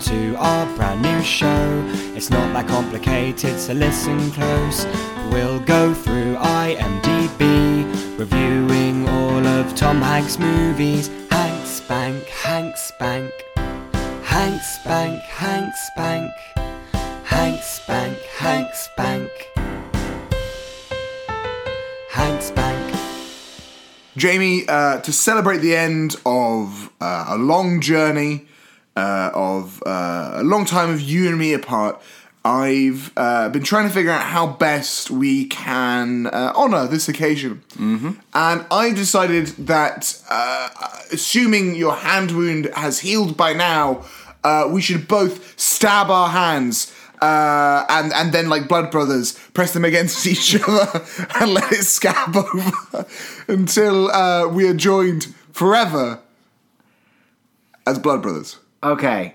to our brand new show. It's not that complicated, so listen close. We'll go through IMDb, reviewing all of Tom Hanks' movies. Hank Spank, Hank Spank, Hank Spank, Hank Spank, Hank Spank, Hank Spank, Hank Spank. Jamie, uh, to celebrate the end of uh, a long journey, uh, of uh, a long time of you and me apart, I've uh, been trying to figure out how best we can uh, honour this occasion. Mm-hmm. And I decided that, uh, assuming your hand wound has healed by now, uh, we should both stab our hands. Uh, and and then like blood brothers, press them against each other and let it scab over until uh, we are joined forever as blood brothers. Okay.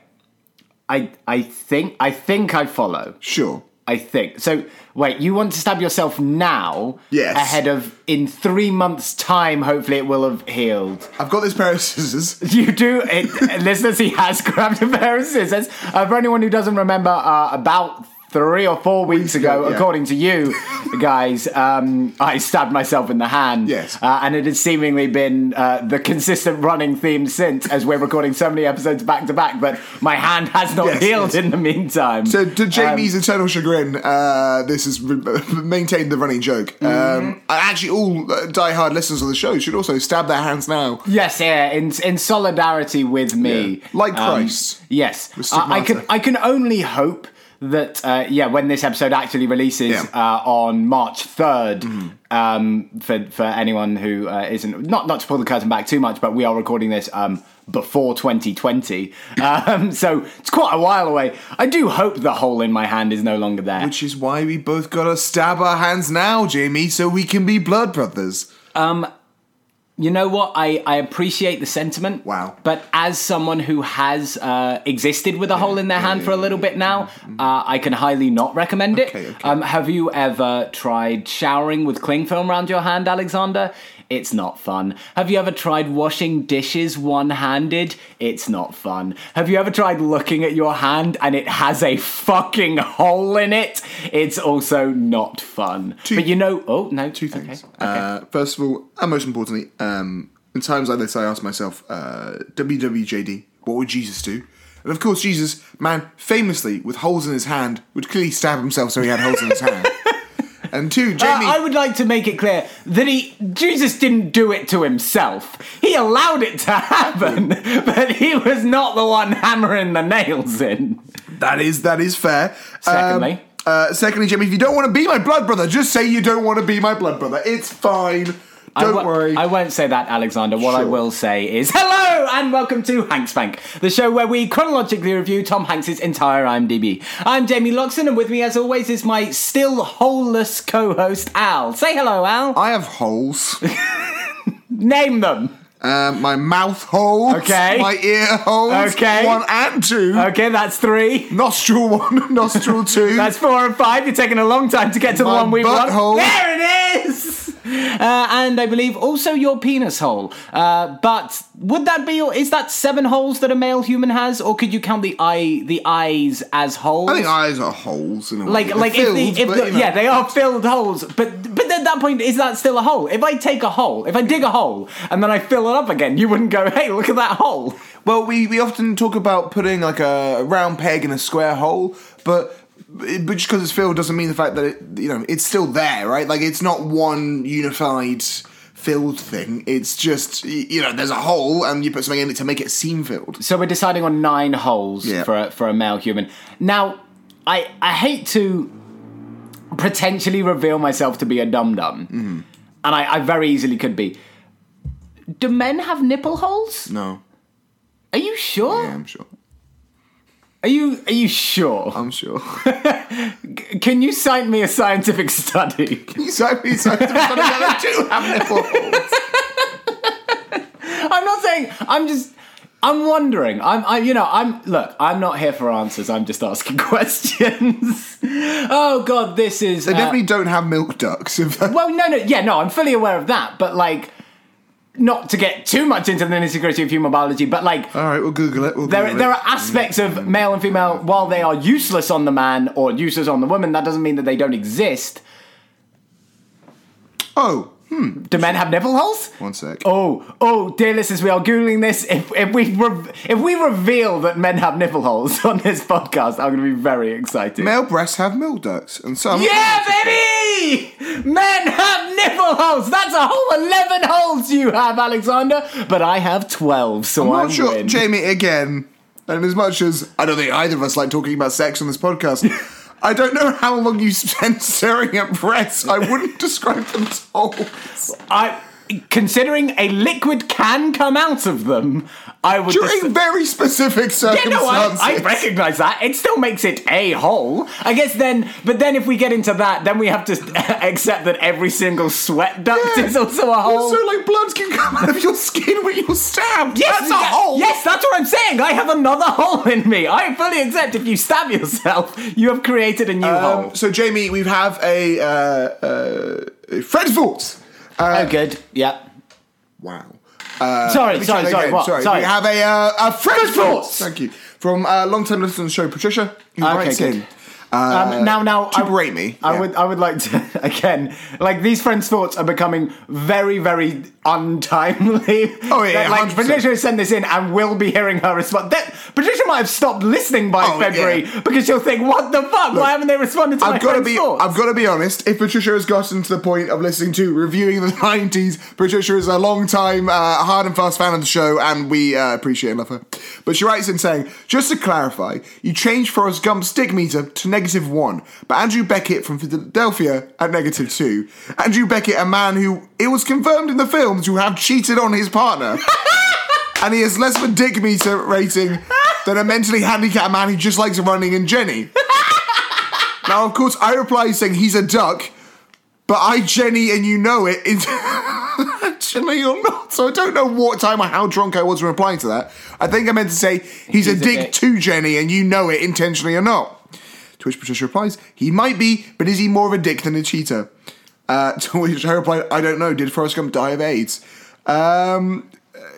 I I think I think I follow. Sure. I think. So wait, you want to stab yourself now? Yes. Ahead of in three months' time, hopefully it will have healed. I've got this pair of scissors. You do it listeners, he has grabbed a pair of scissors. Uh, for anyone who doesn't remember, uh, about three or four weeks ago, yeah. according to you guys, um, I stabbed myself in the hand. Yes. Uh, and it has seemingly been uh, the consistent running theme since, as we're recording so many episodes back to back, but my hand has not Yes, healed yes. in the meantime. So to Jamie's Um, eternal chagrin, uh, this has re- maintained the running joke. Mm-hmm. Um, actually, all uh, die-hard listeners of the show should also stab their hands now. Yes, yeah, in in solidarity with me, Yeah. Like Um, Christ. yes, I, I can. I can only hope that uh, yeah, when this episode actually releases Yeah. Mm-hmm. uh, on March 3rd um, for for anyone who uh, isn't not not to pull the curtain back too much, but we are recording this. Um, before 2020, um, so it's quite a while away. I do hope the hole in my hand is no longer there. Which is why we both gotta stab our hands now, Jamie, so we can be blood brothers. You know what? I, I appreciate the sentiment. Wow. But as someone who has uh, existed with a hole in their hand for a little bit now, uh, I can highly not recommend it. Okay, okay. Um, have you ever tried showering with cling film around your hand, Alexander? It's not fun. Have you ever tried washing dishes one handed? It's not fun. Have you ever tried looking at your hand and it has a fucking hole in it? It's also not fun. Two- but you know, oh, no. Two things. Okay. Uh, first of all, and most importantly, um, in times like this, I ask myself, uh, WWJD, what would Jesus do? And of course, Jesus, man, famously with holes in his hand, would clearly stab himself so he had holes in his hand. And two, Uh, I would like to make it clear that he Jesus didn't do it to himself. He allowed it to happen, but he was not the one hammering the nails in. That is that is fair. Secondly? Um, uh, secondly, Jamie, if you don't want to be my blood brother, just say you don't want to be my blood brother. It's fine. I Don't wo- worry. I won't say that, Alexander. What I will say is hello and welcome to Hanks Bank, the show where we chronologically review Tom Hanks's entire IMDb. I'm Jamie Loxton, and with me, as always, is my still holeless co-host Al. Say hello, Al. I have holes. Name them. Um, my mouth holes. Okay. My ear holes. Okay. One and two. Okay, that's three. Nostril one, nostril two. That's four and five. You're taking a long time to get to the one we want. butthole. There it is. Uh, and I believe also your penis hole. Uh, but would that be? Is that seven holes that a male human has, or could you count the eye, the eyes as holes? I think eyes are holes in a way. like, They're like filled, if the, if but, the you know. yeah, they are filled holes. But but at that point, is that still a hole? If I take a hole, if I dig a hole and then I fill it up again, you wouldn't go, hey, look at that hole. Well, we, we often talk about putting like a round peg in a square hole, but but just because it's filled doesn't mean the fact that it, you know it's still there, right? Like it's not one unified filled thing. It's just you know there's a hole and you put something in it to make it seem filled. So we're deciding on nine holes Yeah. for a, for a male human. Now, I I hate to potentially reveal myself to be a dum dum, Mm-hmm. and I, I very easily could be. Do men have nipple holes? No, Are you sure? yeah, I'm sure. Are you are you sure? I'm sure. Can you cite me a scientific study? can Exactly. So do have nipple holes. I'm not saying. I'm just. I'm wondering. I'm. I, you know. I'm. Look. I'm not here for answers. I'm just asking questions. oh God, this is. They uh, definitely don't have milk ducts. That- Well, no, no, yeah, no, I'm fully aware of that, but like, not to get too much into the nitty gritty of human biology, but like All right, we'll Google it. We'll there, Google there it. are aspects of male and female, while they are useless on the man or useless on the woman, that doesn't mean that they don't exist. Oh, Hmm. Do men have nipple holes? one sec. Oh, oh, dear listeners, we are googling this. If if we re- if we reveal that men have nipple holes on this podcast, I'm going to be very excited. Male breasts have milk ducts, and some. yeah, baby! Men have nipple holes. That's a whole eleven holes you have, Alexander. But I have twelve, so I'm I'm, not sure, win. Jamie. Again, and as much as I don't think either of us like talking about sex on this podcast, I don't know how long you spent staring at breasts. I wouldn't describe them as. I, considering a liquid can come out of them, I would. During dis- very specific Yeah, circumstances. no, I, I recognise that. It still makes it a hole. I guess then, but then if we get into that, then we have to accept that every single sweat duct Yeah. is also a hole. Also, like blood can come out of your skin when you're stabbed. Yes, That's a yeah, hole. Yes, that's what I'm saying. I have another hole in me. I fully accept if you stab yourself, you have created a new hole. Um, so, Jamie, we have a uh, uh, Fred. Uh, oh, good. Yeah. Wow. sorry, sorry, sorry. What? Sorry. Sorry. We have a, uh, a Fred thoughts. Thank you. From uh, long-time listener to the show, Patricia, who Okay, writes good. in. Uh, Um, now, now, to I, berate me. I Yeah. would, I would like to again, like these friends' thoughts are becoming very, very untimely. Oh, yeah, That, like 100%. Patricia has sent this in, and we'll be hearing her response. That, Patricia might have stopped listening by Oh, February yeah. because she'll think, "What the fuck? Why haven't they responded to my I've got to be. thoughts?" I've got to be honest. If Patricia has gotten to the point of listening to reviewing the '90s, Patricia is a long time uh, hard and fast fan of the show, and we uh, appreciate and love her. But she writes in saying, just to clarify, you changed Forrest Gump's dick meter to negative one, but Andrew Beckett from Philadelphia at negative two. Andrew Beckett, a man who it was confirmed in the film to have cheated on his partner. and he has less of a dick meter rating than a mentally handicapped man who just likes running and Jenny. now, of course, I reply saying he's a duck, but I Jenny and you know it. It's actually or not. So I don't know what time or how drunk I was when replying to that. I think I meant to say he's, a He's a dick dick. to Jenny and you know it intentionally or not. To which Patricia replies, he might be, but is he more of a dick than a cheater? Uh, to which I replied, I don't know. Did Forrest Gump die of AIDS? Um,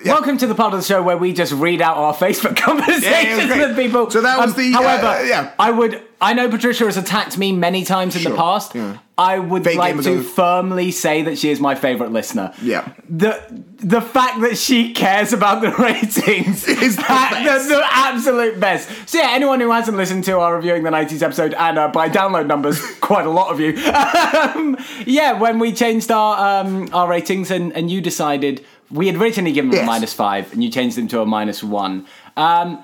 Welcome to the part of the show where we just read out our Facebook conversations great. with people. So that was the, uh, However, yeah. I would. I know Patricia has attacked me many times in Sure, the past. yeah. I would Fake like to firmly say that she is my favorite listener. Yeah. The the fact that she cares about the ratings Is the the, the absolute best. So yeah, anyone who hasn't listened to our reviewing the '90s episode, and uh, by download numbers, quite a lot of you. Um, yeah, when we changed our um, our ratings, and and you decided we had originally given them Yes. a minus five, and you changed them to a minus one. Um,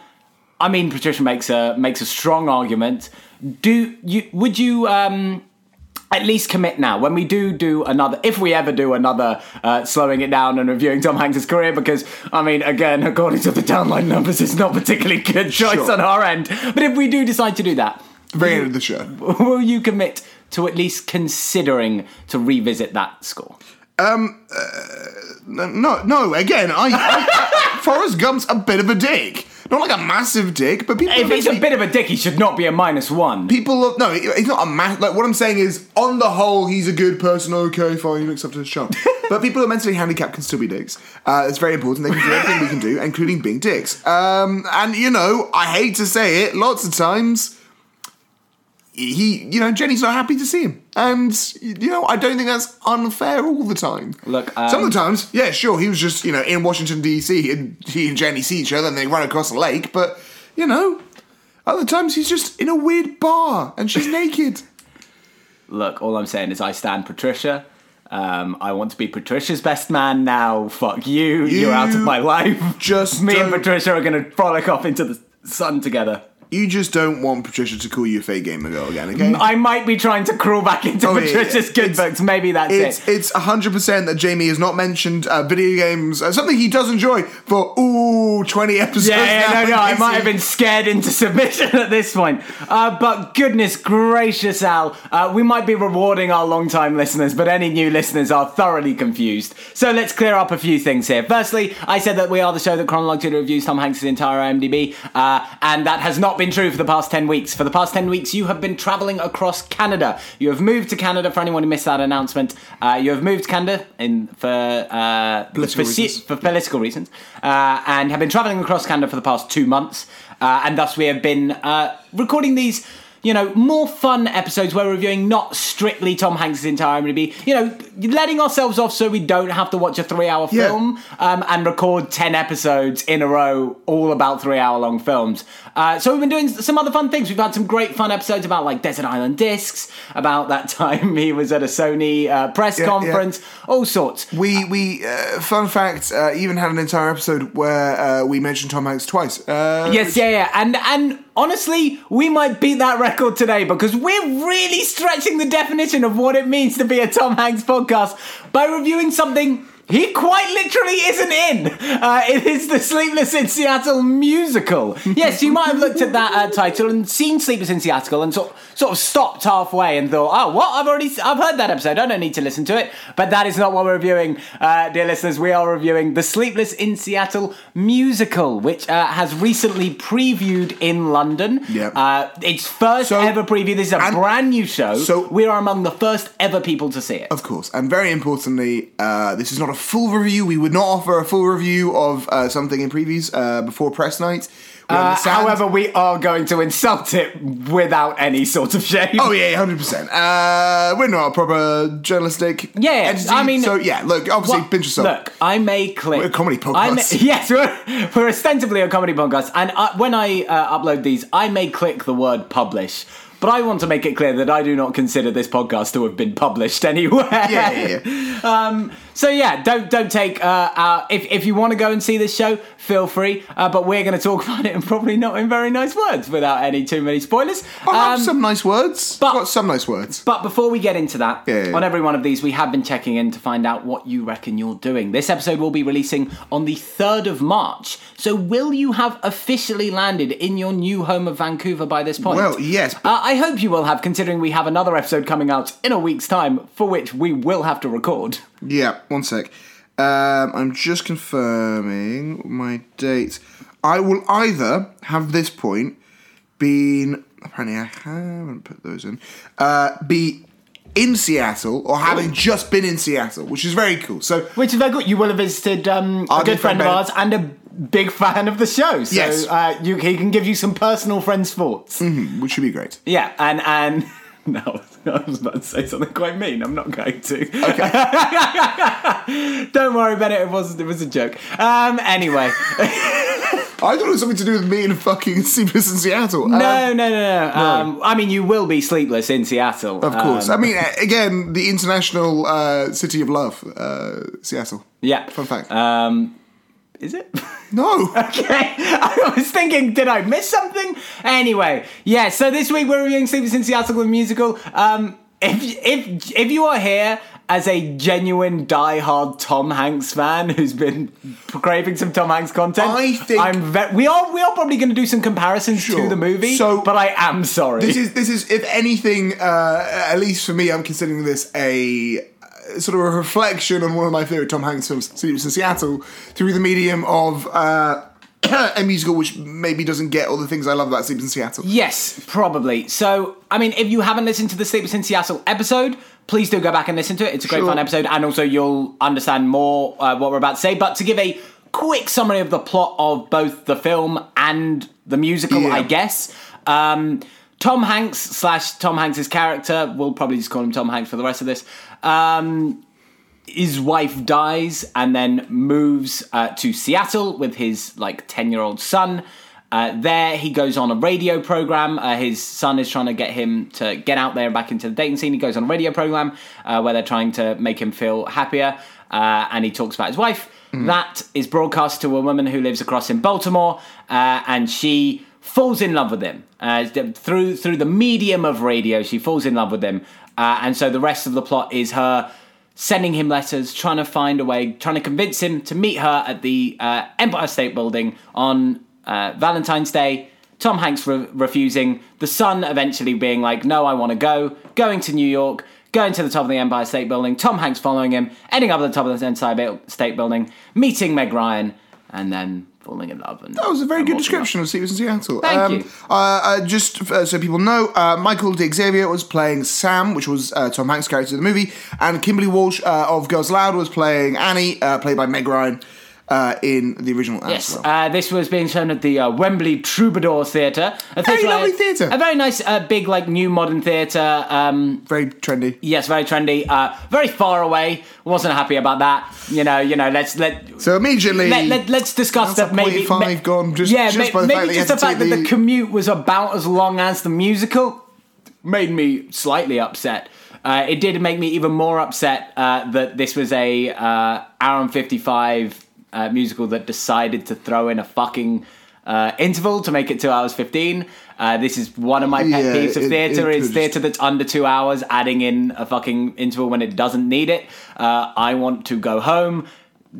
I mean, Patricia makes a makes a strong argument. Do you? Would you? Um, at least commit now when we do do another if we ever do another uh, slowing it down and reviewing tom hanks' career because i mean again according to the downline numbers it's not particularly good choice Sure. on our end but if we do decide to do that very end of the show. will you commit to at least considering to revisit that score No, no. Again, I, I, Forrest Gump's a bit of a dick. Not like a massive dick, but people. if he's a bit of a dick he should not be a minus one People, love no, he's not a man. Like what I'm saying is, on the whole, he's a good person. Okay, fine, up to his chum. but people who are mentally handicapped can still be dicks. Uh, it's very important. They can do everything we can do, including being dicks. Um, and you know, I hate to say it, lots of times. He, you know, Jenny's not happy to see him, and you know, I don't think that's unfair all the time. Look, um, some of the times, yeah, sure, he was just, you know, in Washington D.C. and he and Jenny see each other, and they run across the lake. But you know, other times he's just in a weird bar and she's naked. look all i'm saying is i stand patricia um, I want to be Patricia's best man now. Fuck you. You, are out of my life. just me and don't- Patricia are going to frolic off into the sun together. You just don't want Patricia to call you a fake gamer girl again, okay? I might be trying to crawl back into Oh, yeah, Patricia's yeah. good It's- books. Maybe that's It's it. it's hundred percent that Jamie has not mentioned uh, video games, uh, something he does enjoy for ooh twenty episodes. Yeah, yeah, now, no, no. I might have been scared into submission at this point. Uh, but goodness gracious, Al, uh, we might be rewarding our long-time listeners, but any new listeners are thoroughly confused. So let's clear up a few things here. Firstly, I said that we are the show that chronologically reviews Tom Hanks' entire IMDb, uh, and that has not been been true for the past 10 weeks. For the past 10 weeks, you have been traveling across Canada. You have moved to Canada, for anyone who missed that announcement. Uh, you have moved to Canada in, for, uh, Political for, reasons. for political reasons uh, and have been traveling across Canada for the past two months. Uh, and thus, we have been uh, recording these. You know, more fun episodes where we're reviewing not strictly Tom Hanks' entire IMDb. You know, letting ourselves off so we don't have to watch a three-hour Yeah. film um, and record 10 episodes in a row, all about three hour long films. Uh, so we've been doing some other fun things. We've had some great fun episodes about like Desert Island Discs, about that time he was at a Sony uh, press Yeah, conference, all sorts. We we uh, fun fact uh, even had an entire episode where uh, we mentioned Tom Hanks twice. Uh, Yes, yeah, yeah. And, and honestly, we might beat that record today because we're really stretching the definition of what it means to be a Tom Hanks podcast by reviewing something he quite literally isn't in. Uh, it is the Sleepless in Seattle musical. Yes, you might have looked at that uh, title and seen Sleepless in Seattle and sort sort of stopped halfway and thought, oh, what? I've already I've heard that episode. I don't need to listen to it. But that is not what we're reviewing, uh, dear listeners. We are reviewing the Sleepless in Seattle musical, which uh, has recently previewed in London. Yep. Uh, its first So- ever preview. This is a and- brand new show. so- we are among the first ever people to see it. Of course, and very importantly, uh, this is not a full review. We would not offer a full review of uh, something in previews uh, before press night. We Uh, however, we are going to insult it without any sort of shame. Oh yeah, hundred percent. Uh, we're not a proper journalistic. Yeah, entity, I mean- so yeah. Look, obviously, Well, pinch yourself. Look, I may click. We're a comedy may- podcast. yes, we're, we're ostensibly a comedy podcast, and I, when I uh, upload these, I may click the word publish. But I want to make it clear that I do not consider this podcast to have been published anywhere. Yeah, yeah, yeah. Um, so yeah, don't don't take uh, our, if if you want to go and see this show, feel free. Uh, but we're going to talk about it and probably not in very nice words without any too many spoilers. I have Um, some nice words. but- Got some nice words. but before we get into that, Yeah, yeah, yeah. on every one of these, we have been checking in to find out what you reckon you're doing. This episode will be releasing on the 3rd of March. So, will you have officially landed in your new home of Vancouver by this point? Well, yes. Uh, I hope you will have, considering we have another episode coming out in a week's time, for which we will have to record. Yeah, one sec. Um, I'm just confirming my dates. I will either have this point been apparently I haven't put those in. Uh, be in Seattle or having just been in Seattle, which is very cool. So Which is very good. You will have visited um, a good good friend friend of ours and a big fan of the show. So, Yes. uh, you, he can give you some personal friends' thoughts. which should be great. Yeah, and and no, I was about to say something quite mean. I'm not going to. Okay. Don't worry, Bennett. It was it was a joke. Um. Anyway, I thought it was something to do with me and fucking Sleepless in Seattle. no, Um, no, no, no. Um. I mean, you will be sleepless in Seattle. of course. Um, I mean, again, the international uh, city of love, uh, Seattle. yeah. Fun fact. Um. Is it? no. Okay, I was thinking, did I miss something? Anyway, yeah. So this week we're reviewing Sleepless in Seattle the musical. Um, if if if you are here as a genuine die-hard Tom Hanks fan who's been craving some Tom Hanks content, I think- I'm ve- we are we are probably going to do some comparisons Sure. to the movie. So- but I am sorry. This is this is if anything, uh, at least for me, I'm considering this a sort of a reflection on one of my favorite Tom Hanks films, Sleepless in Seattle, through the medium of uh, a musical which maybe doesn't get all the things I love about Sleepless in Seattle. Yes, probably. So, I mean, if you haven't listened to the Sleepless in Seattle episode, please do go back and listen to it. It's a great Sure. fun episode, and also you'll understand more uh, what we're about to say. But to give a quick summary of the plot of both the film and the musical, Yeah. I guess. Um, Tom Hanks slash Tom Hanks's character, we'll probably just call him Tom Hanks for the rest of this. Um, his wife dies and then moves uh, to Seattle with his like 10 year old son. Uh, there, he goes on a radio program. Uh, his son is trying to get him to get out there and back into the dating scene. He goes on a radio program uh, where they're trying to make him feel happier. Uh, and he talks about his wife. That is broadcast to a woman who lives across in Baltimore, uh, and she falls in love with him uh, through through the medium of radio. She falls in love with him, uh, and so the rest of the plot is her sending him letters, trying to find a way, trying to convince him to meet her at the uh, Empire State Building on uh, Valentine's Day. Tom Hanks re- refusing, the son eventually being like, "No, I want to go." Going to New York, going to the top of the Empire State Building. Tom Hanks following him, ending up at the top of the Empire State Building, meeting Meg Ryan, and then falling in love. And That was a very good description of Secrets in Seattle. Thank you. Uh, uh, just uh, so people know, uh, Michael Xavier was playing Sam, which was uh, Tom Hanks' character in the movie, and Kimberley Walsh uh, of Girls Aloud was playing Annie, uh, played by Meg Ryan uh, in the original Yes, uh, this was being shown at the uh, Wembley Troubadour Theatre. A Very lovely theatre. A very nice, uh, big, like new modern theatre. Um, very trendy. yes, very trendy. Uh, very far away. Wasn't happy about that. You know, you know. Let's let. So immediately, Let, let, let's discuss that maybe. 0.5 ma- gone just- yeah, just ma- by the maybe fact just the fact take that the the- commute was about as long as the musical made me slightly upset. Uh, it did make me even more upset uh, that this was a uh, hour and fifty five uh, musical that decided to throw in a fucking uh, interval to make it two hours fifteen. Uh, this is one of my pet Yeah, peeves of theatre is theatre that's under two hours, adding in a fucking interval when it doesn't need it. Uh, I want to go home.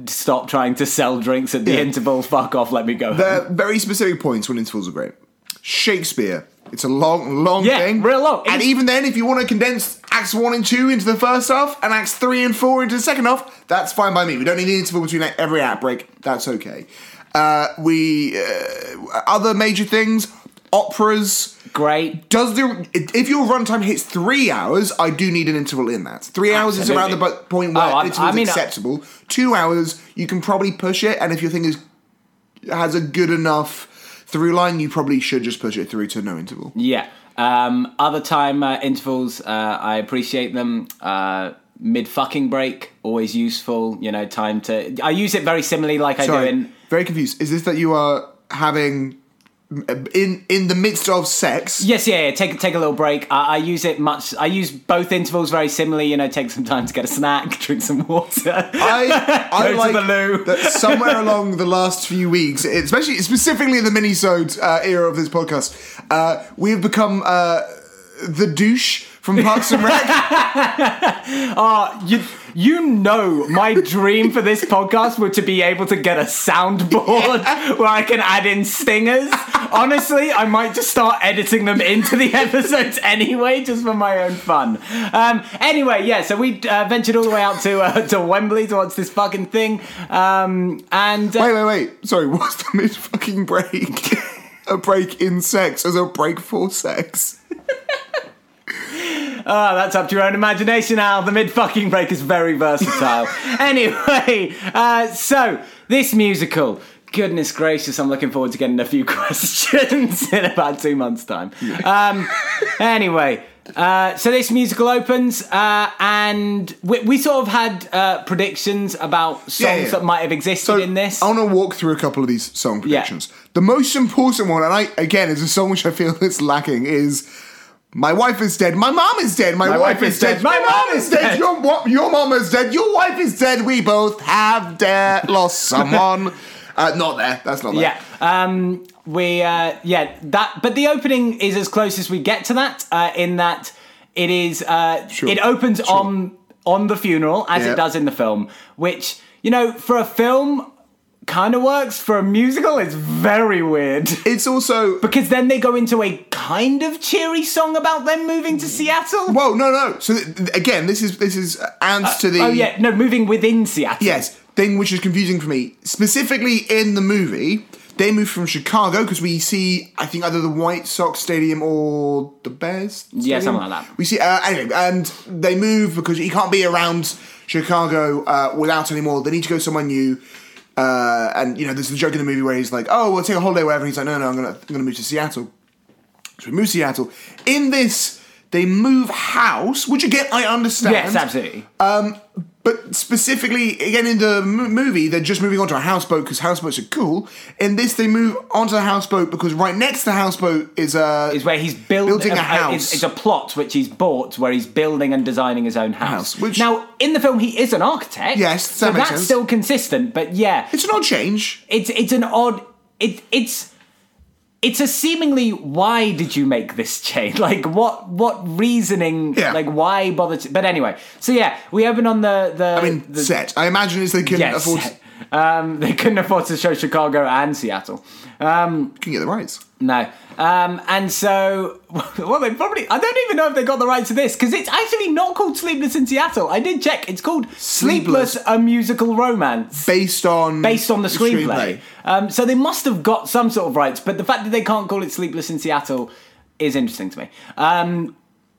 Stop trying to sell drinks at the Yeah. interval. Fuck off. Let me go. home. Very specific points when intervals are great. Shakespeare. It's a long, long Yeah, thing. real long. And It's- even then, if you want to condense Acts 1 and 2 into the first half and Acts 3 and 4 into the second half, that's fine by me. We don't need an interval between every act break. That's okay. Uh, we. Uh, other major things, operas. Great. Does the if your runtime hits three hours, I do need an interval in that. Three hours is around the Absolutely. bu- point where Oh, I- an I mean, uh, acceptable. Two hours, you can probably push it, and if your thing is has a good enough through line, you probably should just push it through to no interval. Yeah. Um, other time uh, intervals, uh, I appreciate them. Uh, Mid fucking break, always useful. You know, time to. I use it very similarly, like I do in. very confused. Is this that you are having in in the midst of sex? Yes, yeah, yeah. Take take a little break. I, I use it much. I use both intervals very similarly. You know, take some time to get a snack, drink some water. I, I like that somewhere along the last few weeks, especially specifically the mini-sode uh, era of this podcast, uh, we have become uh, the douche from Parks and Rec. you you know my dream for this podcast were to be able to get a soundboard where I can add in stingers. Honestly, I might just start editing them into the episodes anyway, just for my own fun. Um, anyway, yeah, so we uh, ventured all the way out to uh, to Wembley to watch this fucking thing, um, and uh, wait, wait, wait. Sorry, what's the mid fucking break? a break in sex as a break for sex. Oh, that's up to your own imagination, Al. The mid fucking break is very versatile. anyway, uh, so this musical. Goodness gracious, I'm looking forward to getting a few questions in about two months' time. Um, anyway, uh, so this musical opens, uh, and we, we sort of had uh, predictions about songs Yeah, yeah. that might have existed So in this. I want to walk through a couple of these song predictions. The most important one, and I again is a song which I feel is lacking, is "My wife is dead, my mom is dead, my, wife, is dead, my mom is dead, your your mom is dead, your wife is dead, we both have dead, lost someone." uh, not there. That's not there. Yeah. Um, we uh, yeah that but the opening is as close as we get to that uh, in that it is uh, Sure, it opens sure. on on the funeral as Yeah. it does in the film which you know for a film kind of works for a musical it's very weird It's also because then they go into a kind of cheery song about them moving to Seattle Whoa, no, no. So th- again, this is this is adds to the oh yeah no moving within Seattle yes thing which is confusing for me. Specifically in the movie, they move from Chicago because we see I think either the White Sox Stadium or the Bears. Yeah, something like that. We see uh, anyway, and they move because you can't be around Chicago uh, without anymore. They need to go somewhere new. Uh, and you know, there's the joke in the movie where he's like, "Oh, we'll take a holiday, wherever." He's like, "No, no, I'm gonna, I'm gonna move to Seattle." So we move to Seattle. In this, they move house, which again I understand. yes absolutely But specifically, again, in the m- movie, they're just moving onto a houseboat because houseboats are cool. In this, they move onto the houseboat because right next to the houseboat is uh, is where he's build, Building a uh, house. It's, it's a plot which he's bought where he's building and designing his own house. House, which- now in the film he is an architect. Yes, so that makes that's sense. still consistent. But yeah, It's an odd change. it's it's an odd. It it's it's a seemingly why did you make this change? Like what what reasoning? Yeah. Like why bother? To, but anyway, so yeah, we open on the the. I mean, the, set. I imagine it's they couldn't Yes. afford. Um, they couldn't afford to show Chicago and Seattle. Um, Can get the rights. no. Um, and so, well, they probably, I don't even know if they got the rights to this, because it's actually not called Sleepless in Seattle. I did check. It's called Sleepless, Sleepless. a Musical Romance. Based on Based on the screenplay. Um, so they must have got some sort of rights, but the fact that they can't call it Sleepless in Seattle is interesting to me. Um,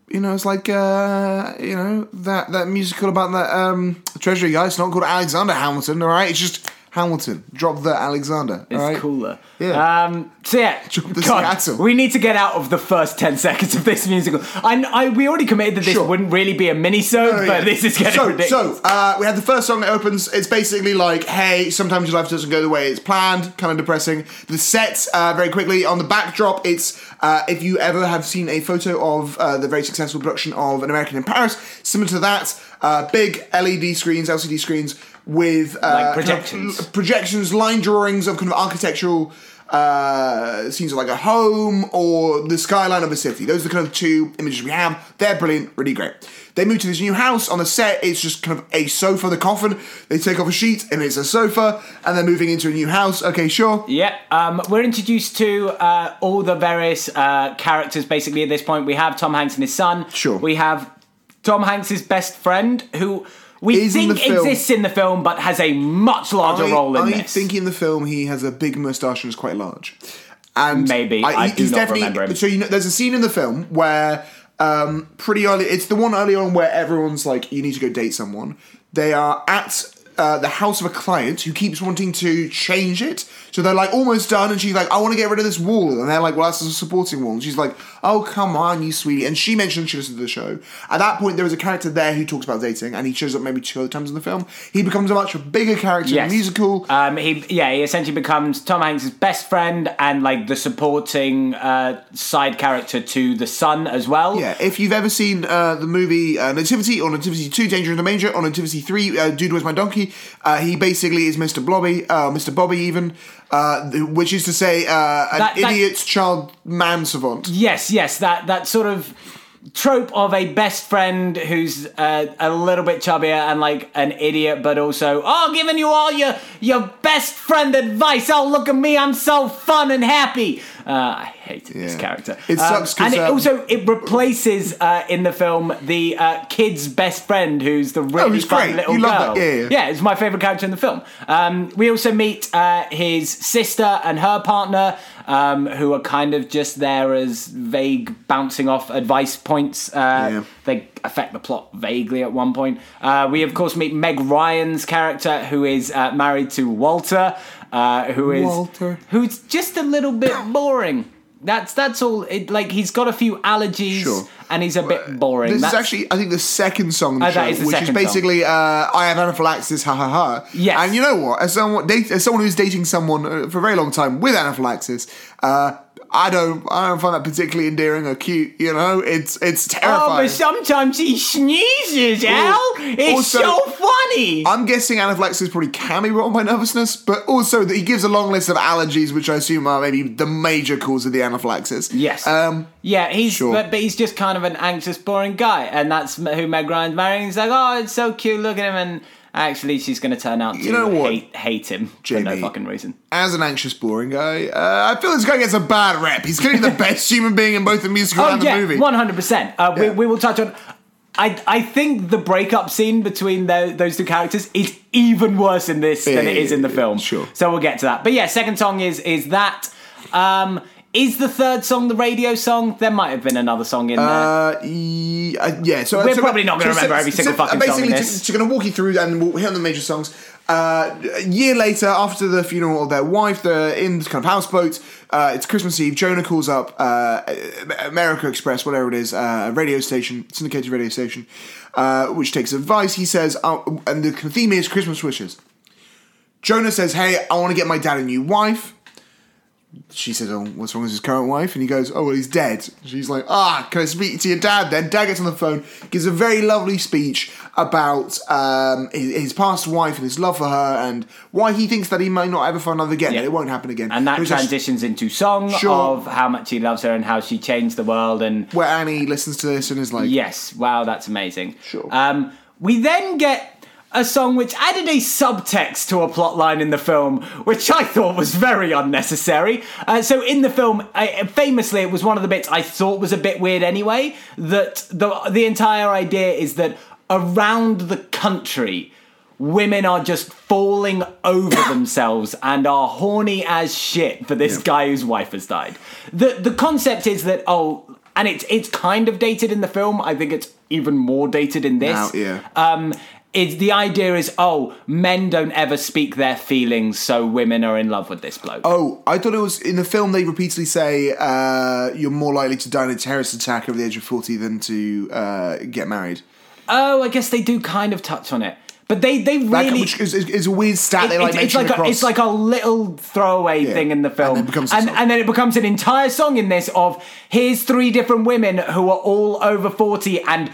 You know, it's like uh, you know that that musical about that um, Treasury guy. It's not called Alexander Hamilton, all right? It's just Hamilton. Drop the Alexander. It's right? cooler. Yeah. Um, so yeah, The God, we need to get out of the first ten seconds of this musical. I, I we already committed that this Sure. wouldn't really be a mini-sode, Oh, but yeah. this is getting so, ridiculous. So, uh, we had the first song that opens. It's basically like, hey, sometimes your life doesn't go the way it's planned, kind of depressing. The set, uh, very quickly, on the backdrop, it's uh, if you ever have seen a photo of uh, the very successful production of An American in Paris, similar to that, uh, big LED screens, LCD screens with uh, Like kind of projections. projections, line drawings of kind of architectural uh, scenes of like a home or the skyline of a city. Those are the kind of two images we have. They're brilliant, really great. They move to this new house. On the set, it's just kind of a sofa, the coffin. They take off a sheet and it's a sofa, and they're moving into a new house. Okay, sure. Yeah, um, we're introduced to uh, all the various uh, characters basically at this point. We have Tom Hanks and his son. Sure. We have Tom Hanks' best friend, who we think exists in the film but has a much larger I, role in I this. think in the film he has a big moustache and is quite large. And Maybe. I do he's not definitely, remember him. So you know, there's a scene in the film where um, pretty early. It's the one early on where everyone's like, "You need to go date someone." They are at uh, the house of a client who keeps wanting to change it. So they're like almost done, and she's like, "I want to get rid of this wall," and they're like, "Well, that's a supporting wall." And she's like, "Oh, come on, you sweetie." And she mentioned she listened to the show. At that point, there is a character there who talks about dating, and he shows up maybe two other times in the film. He becomes a much bigger character in the musical. Um, he yeah, he essentially becomes Tom Hanks' best friend and like the supporting uh, side character to the son as well. Yeah, if you've ever seen uh, the movie uh, Nativity or Nativity 2, Danger in the Manger, or Nativity 3, uh, Dude, Where's My Donkey, uh, he basically is Mr. Blobby, uh, Mr. Bobby even, uh, which is to say, uh, an That- that- idiot child man savant. Yes, yes, that that sort of trope of a best friend who's uh, a little bit chubbier and like an idiot, but also oh, giving you all your your best friend advice. Oh, look at me, I'm so fun and happy. Uh, I hated this character. It sucks 'cause, and it um, also it replaces uh, in the film the uh, kid's best friend, who's the really who's fun great. little You girl. love that. Yeah, yeah. yeah, it's my favorite character in the film. Um, we also meet uh, his sister and her partner, um, who are kind of just there as vague bouncing off advice points. Uh, Yeah. They affect the plot vaguely at one point. Uh, we of course meet Meg Ryan's character, who is uh, married to Walter, uh, who is Walter. who's just a little bit boring. That's that's all. It, like he's got a few allergies, Sure. and he's a bit boring. This That's- is actually, I think, the second song the Oh, show, that is the which is second basically uh, "I have anaphylaxis." Ha ha ha. Yes. And you know what? As someone, date, as someone who's dating someone uh, for a very long time with anaphylaxis, uh, I don't, I don't find that particularly endearing or cute. You know, it's it's terrifying. Oh, but sometimes he sneezes, Al. It's also- so funny. I'm guessing anaphylaxis probably can be brought on by nervousness, but also that he gives a long list of allergies, which I assume are maybe the major cause of the anaphylaxis. Yes. Um, yeah, he's sure. but, but he's just kind of an anxious, boring guy, and that's who Meg Ryan's marrying. He's like, oh, it's so cute. Look at him, and actually, she's going to turn out to You know what, hate hate him for no fucking reason. as an anxious, boring guy, uh, I feel this guy gets a bad rep. He's clearly the best human being in both the musical Oh and the yeah, movie. one hundred percent. Uh, We Yeah. we will touch on. I, I think the breakup scene between tho- those two characters is even worse in this than it is in the film. sure. So we'll get to that. But yeah, second song is is that. Um, is the third song the radio song? There might have been another song in there. Uh, ye- uh, yeah, so We're so- probably not gonna so- remember every single fucking song basically, to- to going to walk you through and we'll hit on the major songs. Uh, a year later, after the funeral of their wife, they're in this kind of houseboat. Uh, it's Christmas Eve. Jonah calls up uh, America Express, whatever it is, uh, a radio station, syndicated radio station, uh, which takes advice. He says, uh, and the theme is Christmas wishes. Jonah says, "Hey, I want to get my dad a new wife." She says, "Oh, what's wrong with his current wife?" And he goes, "Oh, well, he's dead." She's like, "Ah, can I speak to your dad?" Then dad gets on the phone, gives a very lovely speech about um, his, his past wife and his love for her, and why he thinks that he might not ever find another again. Yeah. That it won't happen again. and that It was just- transitions into song Sure. of how much he loves her and how she changed the world and where Annie listens to this and is like, Yes, wow, that's amazing. Sure. Um, we then get a song which added a subtext to a plot line in the film, which I thought was very unnecessary. Uh, so in the film, I, famously, it was one of the bits I thought was a bit weird anyway. That the the entire idea is that around the country. Women are just falling over themselves and are horny as shit for this guy whose wife has died. The the concept is that oh, and it's it's kind of dated in the film. I think it's even more dated in this. Now, yeah. Um, it's the idea is oh, men don't ever speak their feelings, so women are in love with this bloke. Oh, I thought it was in the film. They repeatedly say uh, you're more likely to die in a terrorist attack over the age of forty than to uh, get married. Oh, I guess they do kind of touch on it, but they they That, really. which is, is, a weird stat. they like it's, it's like a, it's like a little throwaway thing in the film, and it and, and then it becomes an entire song in this of here's three different women who are all over forty and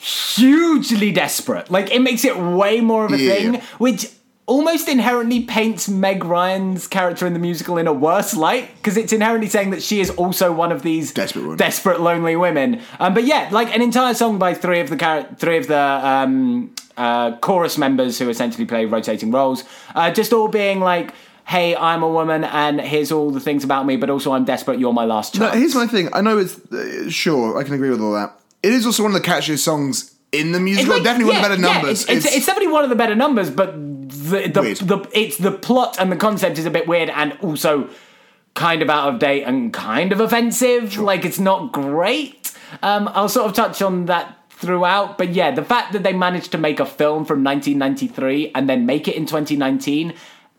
hugely desperate. Like it makes it way more of a Yeah. thing, which almost inherently paints Meg Ryan's character in the musical in a worse light because it's inherently saying that she is also one of these Desperate desperate lonely women. Um, but yeah, like an entire song by three of the char- three of the um, uh, chorus members who essentially play rotating roles, uh, just all being like. Hey, I'm a woman, and here's all the things about me, but also I'm desperate. You're my last No, here's my thing. I know it's uh, sure I can agree with all that. It is also one of the catchiest songs in the musical. like- Definitely yeah, one of the better yeah, numbers. it's, it's, it's definitely one of the better numbers, but the the, Weird. the it's the plot and the concept is a bit weird and also kind of out of date and kind of offensive. Like it's not great. Um, I'll sort of touch on that throughout, but yeah, the fact that they managed to make a film from 1993 and then make it in 2019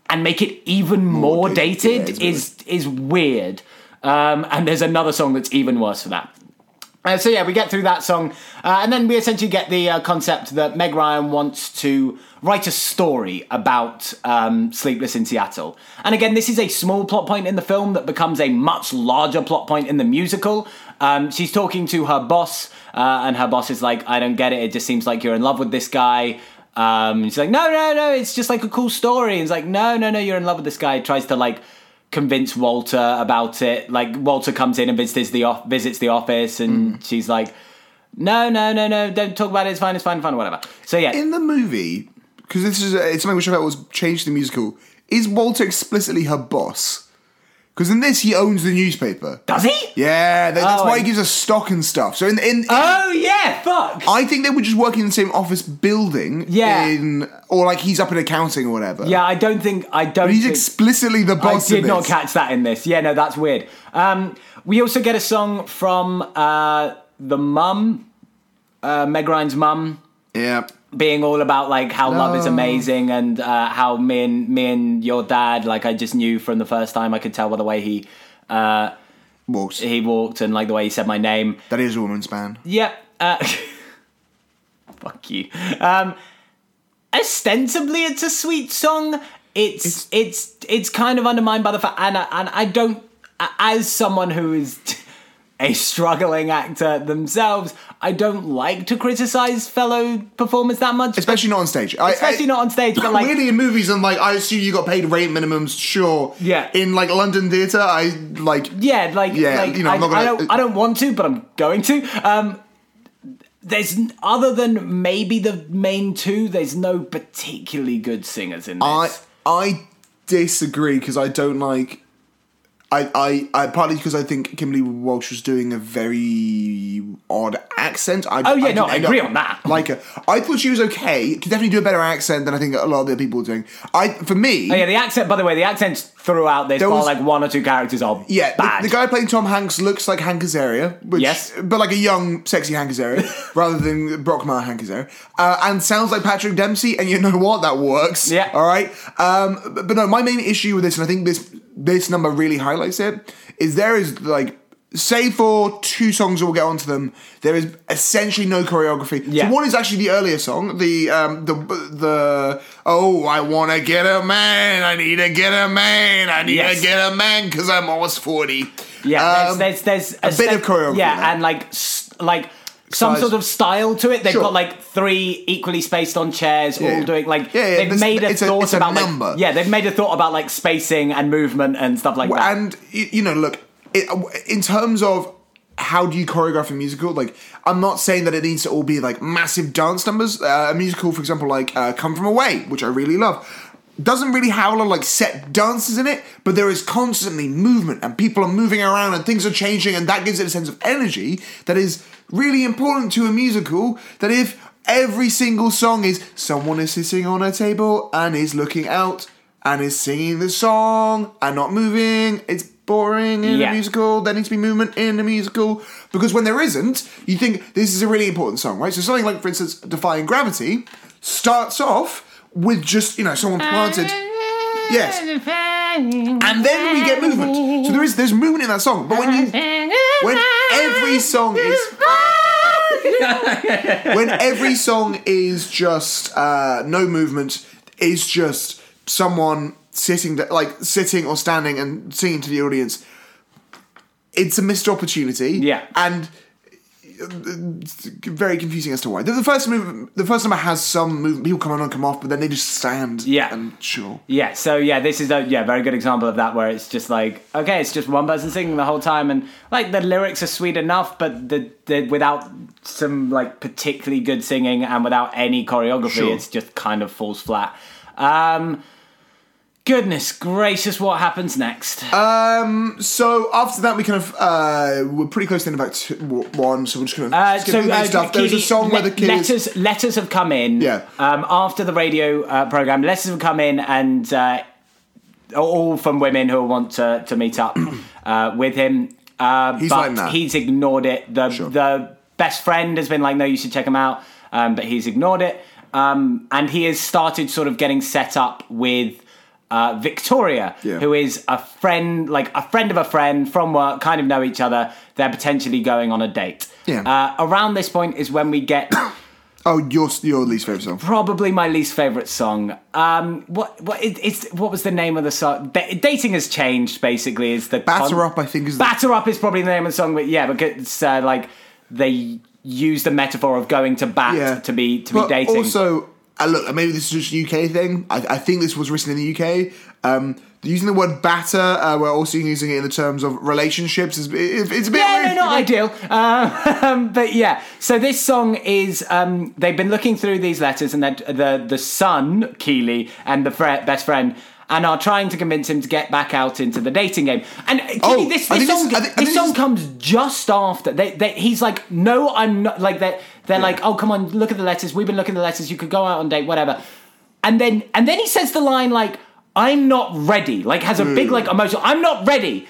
and make it even more, dated, dated, yeah, it's is is weird. Um, and there's another song that's even worse for that. Uh, so yeah, we get through that song, uh, and then we essentially get the uh, concept that Meg Ryan wants to write a story about um, Sleepless in Seattle. And again, this is a small plot point in the film that becomes a much larger plot point in the musical. Um, she's talking to her boss, uh, and her boss is like, "I don't get it. It just seems like you're in love with this guy." Um, she's like, "No, no, no. It's just like a cool story." And it's like, "No, no, no. You're in love with this guy." Tries to like convince Walter about it. Like Walter comes in and visits the off- visits the office, and mm. she's like, "No, no, no, no, don't talk about it. It's fine. It's fine. It's Fine. Whatever." So yeah, in the movie because this is it's something which I felt was changed in the musical. Is Walter explicitly her boss? Because in this he owns the newspaper. does he? Yeah, that, that's Oh, why I- he gives us stock and stuff. So in in, Oh yeah, fuck. I think they were just working in the same office building. Yeah. In or like he's up in accounting or whatever. yeah, I don't think I don't. But he's think, explicitly the I boss. in did not this. catch that in this. Yeah, no, that's weird. Um, we also get a song from uh, the mum, uh, Meg Ryan's mum, Yeah. Being all about like how love is amazing and uh, how me and me and your dad like I just knew from the first time I could tell by the way he uh, Walks. he walked and like the way he said my name. That is a woman's band. Yep. Uh, fuck you. Um, ostensibly, it's a sweet song. It's it's it's, kind of undermined by the fact, and I, and I don't, as someone who is a struggling actor themselves, I don't like to criticize fellow performers that much. Especially not on stage. Especially I- not on stage, but like really in movies, I'm like, I assume you got paid rate minimums. Sure. Yeah. In like London theatre, I like. Yeah, like, Yeah, like you know, I, I'm not I gonna- don't, I don't want to, but I'm going to. Um, there's other than maybe the main two. There's no particularly good singers in this. I I disagree because I don't like. I, I, I partly because I think Kimberley Walsh was doing a very odd accent. I, Oh, yeah, I no, I agree on that. Like her. I thought she was okay. Could definitely do a better accent than I think a lot of the people were doing. I for me, oh yeah, the accent. By the way, the accents throughout this, There was- like one or two characters are Yeah, bad. the, the guy playing Tom Hanks looks like Hank Azaria, which, Yes. but like a young, sexy Hank Azaria, rather than Brockmire Hank Azaria, uh, and sounds like Patrick Dempsey. And you know what? That works. Yeah. All right. Um, but, but no, my main issue with this, and I think this this number really highlights it, is there is like. Save for two songs, we'll get onto them. There is essentially no choreography. Yeah. So one is actually the earlier song, the um, the the oh, I want to get a man, I need to get a man, I need Yes. to get a man because I'm almost forty. yeah, Um, there's there's, there's a bit of choreography Yeah, there. and like like. Some Size. sort of style to it. They've Sure. got like three equally spaced on chairs, Yeah. all doing like Yeah, yeah, they've this- made a it's a- thought it's a about number. like yeah, they've made a thought about like spacing and movement and stuff like that. and you know, look, it, in terms of how do you choreograph a musical? Like, I'm not saying that it needs to all be like massive dance numbers. Uh, a musical, for example, like uh, Come From Away, which I really love, doesn't really have a lot of like set dances in it, but there is constantly movement and people are moving around and things are changing, and that gives it a sense of energy that is really important to a musical. That if every single song is someone is sitting on a table and is looking out and is singing the song and not moving, it's boring in Yeah. a musical. There needs to be movement in a musical because when there isn't, you think this is a really important song, right? So something like, for instance, "Defying Gravity" starts off with just you know someone planted. Yes. And then we get movement. So there is there's movement in that song. But when you when every song is when every song is just uh, no movement, is just someone sitting like sitting or standing and singing to the audience. It's a missed opportunity. Yeah. and uh, very confusing as to why. The, the first move, the first number has some movement. People come on and come off, but then they just stand. Yeah. and sure. Yeah, so yeah, this is a yeah very good example of that where it's just like okay, it's just one person singing the whole time, and like the lyrics are sweet enough, but the, the without some like particularly good singing and without any choreography, Sure. it's just kind of falls flat. Um, goodness gracious, what happens next? Um. So after that, we kind of uh, we're pretty close to the end of Act two, one. So we're just going to Uh, skip the main uh, stuff. There's a song where the kid is. letters letters have come in. Yeah. Um, after the radio uh, program, letters have come in, and uh, all from women who want to to meet up uh, with him. Uh, He's but like, nah. he's ignored it. The Sure. the best friend has been like, no, you should check him out, um, but he's ignored it. Um, and he has started sort of getting set up with. Uh, Victoria, Yeah. who is a friend, like a friend of a friend from work, kind of know each other. They're potentially going on a date. Yeah. Uh, around this point is when we get Oh, your your least favorite song. probably my least favorite song. Um, what what it, it's what was the name of the song? Da- Dating has changed. Basically, is the Batter con- Up, I think, is the- Batter Up is probably the name of the song, but yeah, because it's uh, like they use the metaphor of going to bat Yeah. to be to But be dating. also, uh, look, maybe this is just a UK thing. I, I think this was written in the UK. Um, using the word batter, uh, we're also using it in the terms of relationships. Is it, it's a bit yeah, weird. no, not ideal. Um, but yeah, so this song is um, they've been looking through these letters, and that the the son Keeley and the fre- best friend. And are trying to convince him to get back out into the dating game. And uh, Oh, this, this this song, is- think- this song this comes just after. They, they, he's like, no, I'm not. Like they're, they're like, oh, come on, look at the letters. We've been looking at the letters. You could go out on date, whatever. And then, and then he says the line like, I'm not ready. Like has a big Hmm. like emotional. I'm not ready.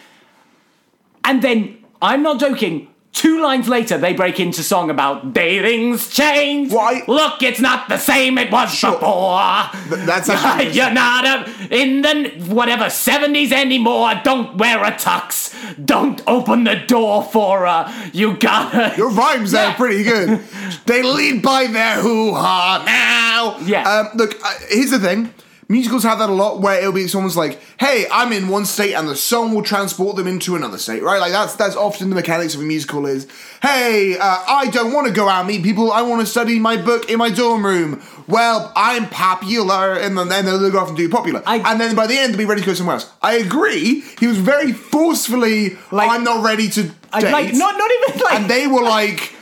And then, I'm not joking, two lines later, they break into song about dating's changed. Why- Look, it's not the same it was before. Th- that's actually- You're not a, in the whatever 70s anymore. Don't wear a tux. Don't open the door for her. You gotta. Your rhymes Yeah. are pretty good. they lead by their hoo ha now. Yeah. Um, look, uh, here's the thing. Musicals have that a lot, where it'll be someone's like, "Hey, I'm in one state, and the song will transport them into another state." Right? Like that's that's often the mechanics of a musical. Is, "Hey, uh, I don't want to go out and meet people. I want to study my book in my dorm room." Well, I'm popular, and then, then they'll go off and do popular, I- and then by the end they'll be ready to go somewhere else. I agree. He was very forcefully, Like- "I'm not ready to date." I, like, not, not even like. and they were like,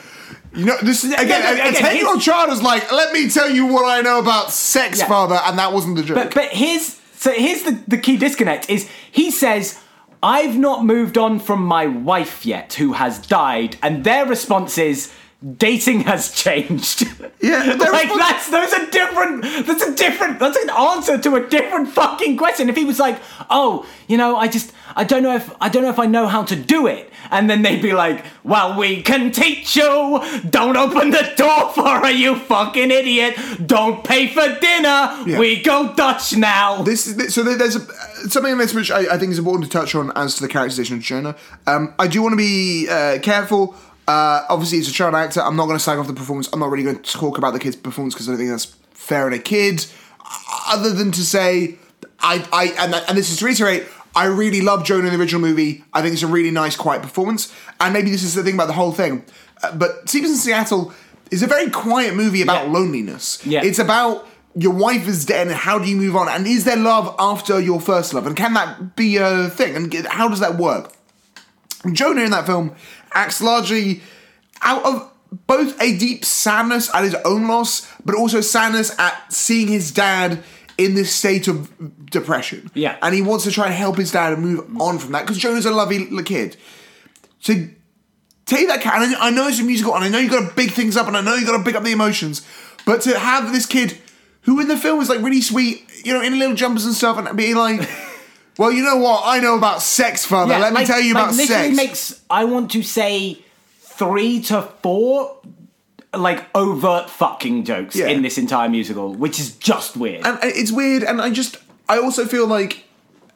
you know, this is again, yeah, a- a ten year old child was like, let me tell you what I know about sex, Yeah. father, and that wasn't the joke. But but here's so here's the, the key disconnect is he says I've not moved on from my wife yet who has died and their response is dating has changed. Yeah, like response- that's those are different. That's a different. That's an answer to a different fucking question. If he was like, oh, you know, I just I don't know if I don't know if I know how to do it, and then they'd be like, well, we can teach you. Don't open the door for her, you fucking idiot. Don't pay for dinner. Yeah. We go Dutch now. this is so there's a, something in this which I, I think is important to touch on as to the characterization of Jonah. Um, I do want to be uh, careful. Uh, obviously, he's a child actor. I'm not going to slag off the performance. I'm not really going to talk about the kid's performance because I don't think that's fair in a kid. Other than to say, I, I and, and this is to reiterate, I really love Jonah in the original movie. I think it's a really nice, quiet performance. And maybe this is the thing about the whole thing. Uh, but Sleepless in Seattle is a very quiet movie about Yeah. loneliness. Yeah. It's about your wife is dead and how do you move on? And is there love after your first love? And can that be a thing? And how does that work? Jonah in that film acts largely out of both a deep sadness at his own loss, but also sadness at seeing his dad in this state of depression. Yeah. And he wants to try and help his dad and move on from that because Jonah's a lovely little kid. To take that cat, and I know it's a musical, and I know you've got to big things up, and I know you've got to big up the emotions, but to have this kid who in the film is like really sweet, you know, in little jumpers and stuff, and being like, well, you know what? I know about sex, father. Let me tell you like about literally sex. makes I want to say three to four like overt fucking jokes Yeah. in this entire musical, which is just weird. and it's weird and i just i also feel like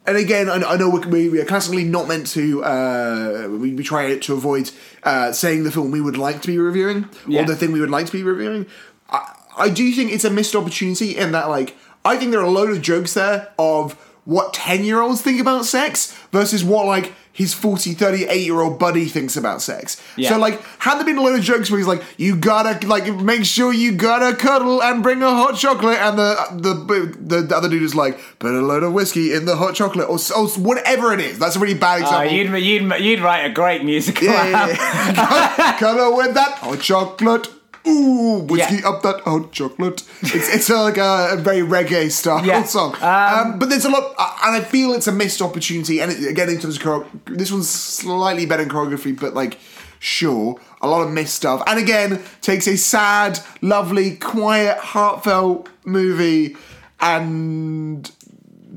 and again i, I know we, we are classically not meant to uh we, we try to avoid uh saying the film we would like to be reviewing Yeah. or the thing we would like to be reviewing i i do think it's a missed opportunity in that like i think there are a load of jokes there of what 10 year olds think about sex versus what like his 40 38 year old buddy thinks about sex Yeah. so like had there been a load of jokes where he's like you gotta like make sure you gotta cuddle and bring a hot chocolate and the the the, other dude is like put a load of whiskey in the hot chocolate or, or whatever it is that's a really bad Uh, example you'd, you'd, you'd write a great musical. yeah, yeah, yeah. cuddle with that hot chocolate Ooh, whiskey Yeah. up that hot chocolate. It's it's like a, a very reggae style Yeah. song, um, but there's a lot, uh, and I feel it's a missed opportunity. And it, again, in terms of this one's slightly better in choreography, but like, sure, a lot of missed stuff. And again, takes a sad, lovely, quiet, heartfelt movie and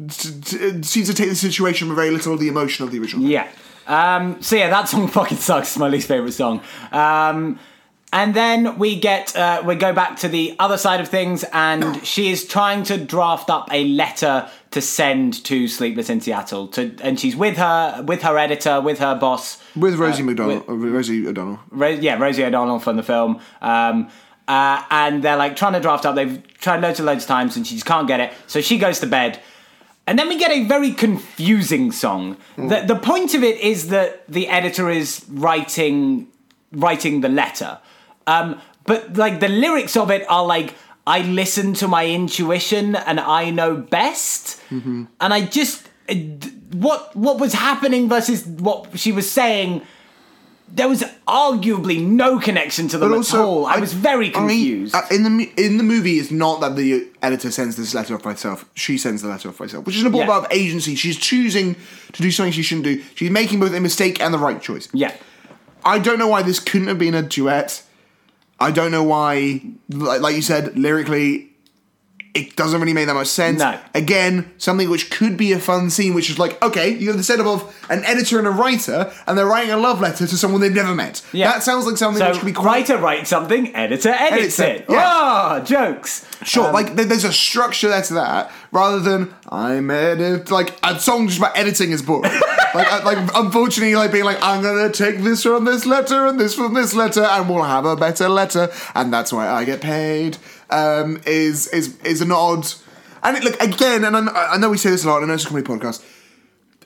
t- t- seems to take the situation with very little of the emotion of the original. Yeah. Um, so yeah, that song fucking sucks. It's my least favorite song. Um, and then we get uh, we go back to the other side of things, and she is trying to draft up a letter to send to Sleepless in Seattle. To and she's with her with her editor, with her boss, With Rosie uh, McDonald, with- uh, Rosie O'Donnell. Ro- yeah, Rosie O'Donnell from the film. Um, uh, and they're like trying to draft up. They've tried loads and loads of times, and she just can't get it. So she goes to bed. And then we get a very confusing song. The, the point of it is that the editor is writing writing the letter. Um, but like the lyrics of it are like, I listen to my intuition and I know best. And I just uh, what what was happening versus what she was saying there was arguably no connection to them But at all. I, was very confused. I, uh, in the in the movie, it's not that the editor sends this letter off by herself. She sends the letter off by herself, which is an important Yeah. part of agency. She's choosing to do something she shouldn't do. She's making both a mistake and the right choice. yeah. I don't know why this couldn't have been a duet. I don't know why, like, like you said, lyrically, it doesn't really make that much sense. No. Again, something which could be a fun scene, which is like, okay, you have the setup of an editor and a writer, and they're writing a love letter to someone they've never met. Yeah. That sounds like something So which could be quite writer writes something, editor edits, Edits it, it. yeah. Ah, jokes. Sure, like there's a structure there to that, rather than I'm edit like a song just about editing is boring. like, like unfortunately, like being like I'm gonna take this from this letter and this from this letter, and we'll have a better letter, and that's why I get paid. Um, is is is an odd, and it, look again, and I, I know we say this a lot. I know it's a comedy podcast.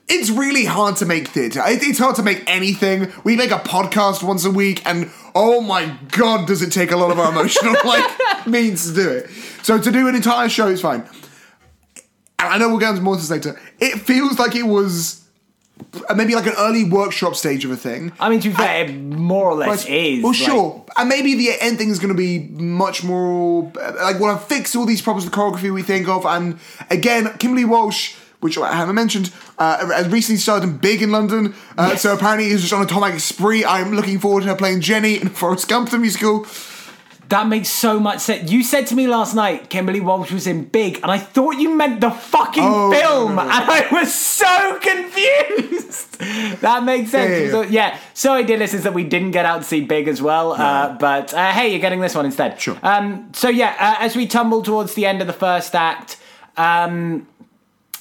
It's really hard to make theatre. It- It's hard to make anything. We make a podcast once a week, and oh my god, does it take a lot of our emotional like means to do it. So to do an entire show is fine. And I know we'll get into more this later. It feels like it was maybe like an early workshop stage of a thing. I mean, to be fair, it more or less is. Well, like- sure. And maybe the end thing is going to be much more uh, like we'll have fixed all these problems with choreography we think of. And again, Kimberley Walsh, which I haven't mentioned, uh, has recently started in big in London. Uh, Yes. So apparently, is just on a Tom Hanks spree. I'm looking forward to her playing Jenny in Forrest Gump the musical. That makes so much sense. You said to me last night, Kimberley Walsh was in Big, and I thought you meant the fucking Oh, film, no, no, no. and I was so confused. that makes sense. Yeah, yeah, So, yeah. Sorry, dear listeners, that we didn't get out to see Big as well. Uh, but uh, hey, you're getting this one instead. Sure. Um, so yeah, uh, as we tumble towards the end of the first act. Um,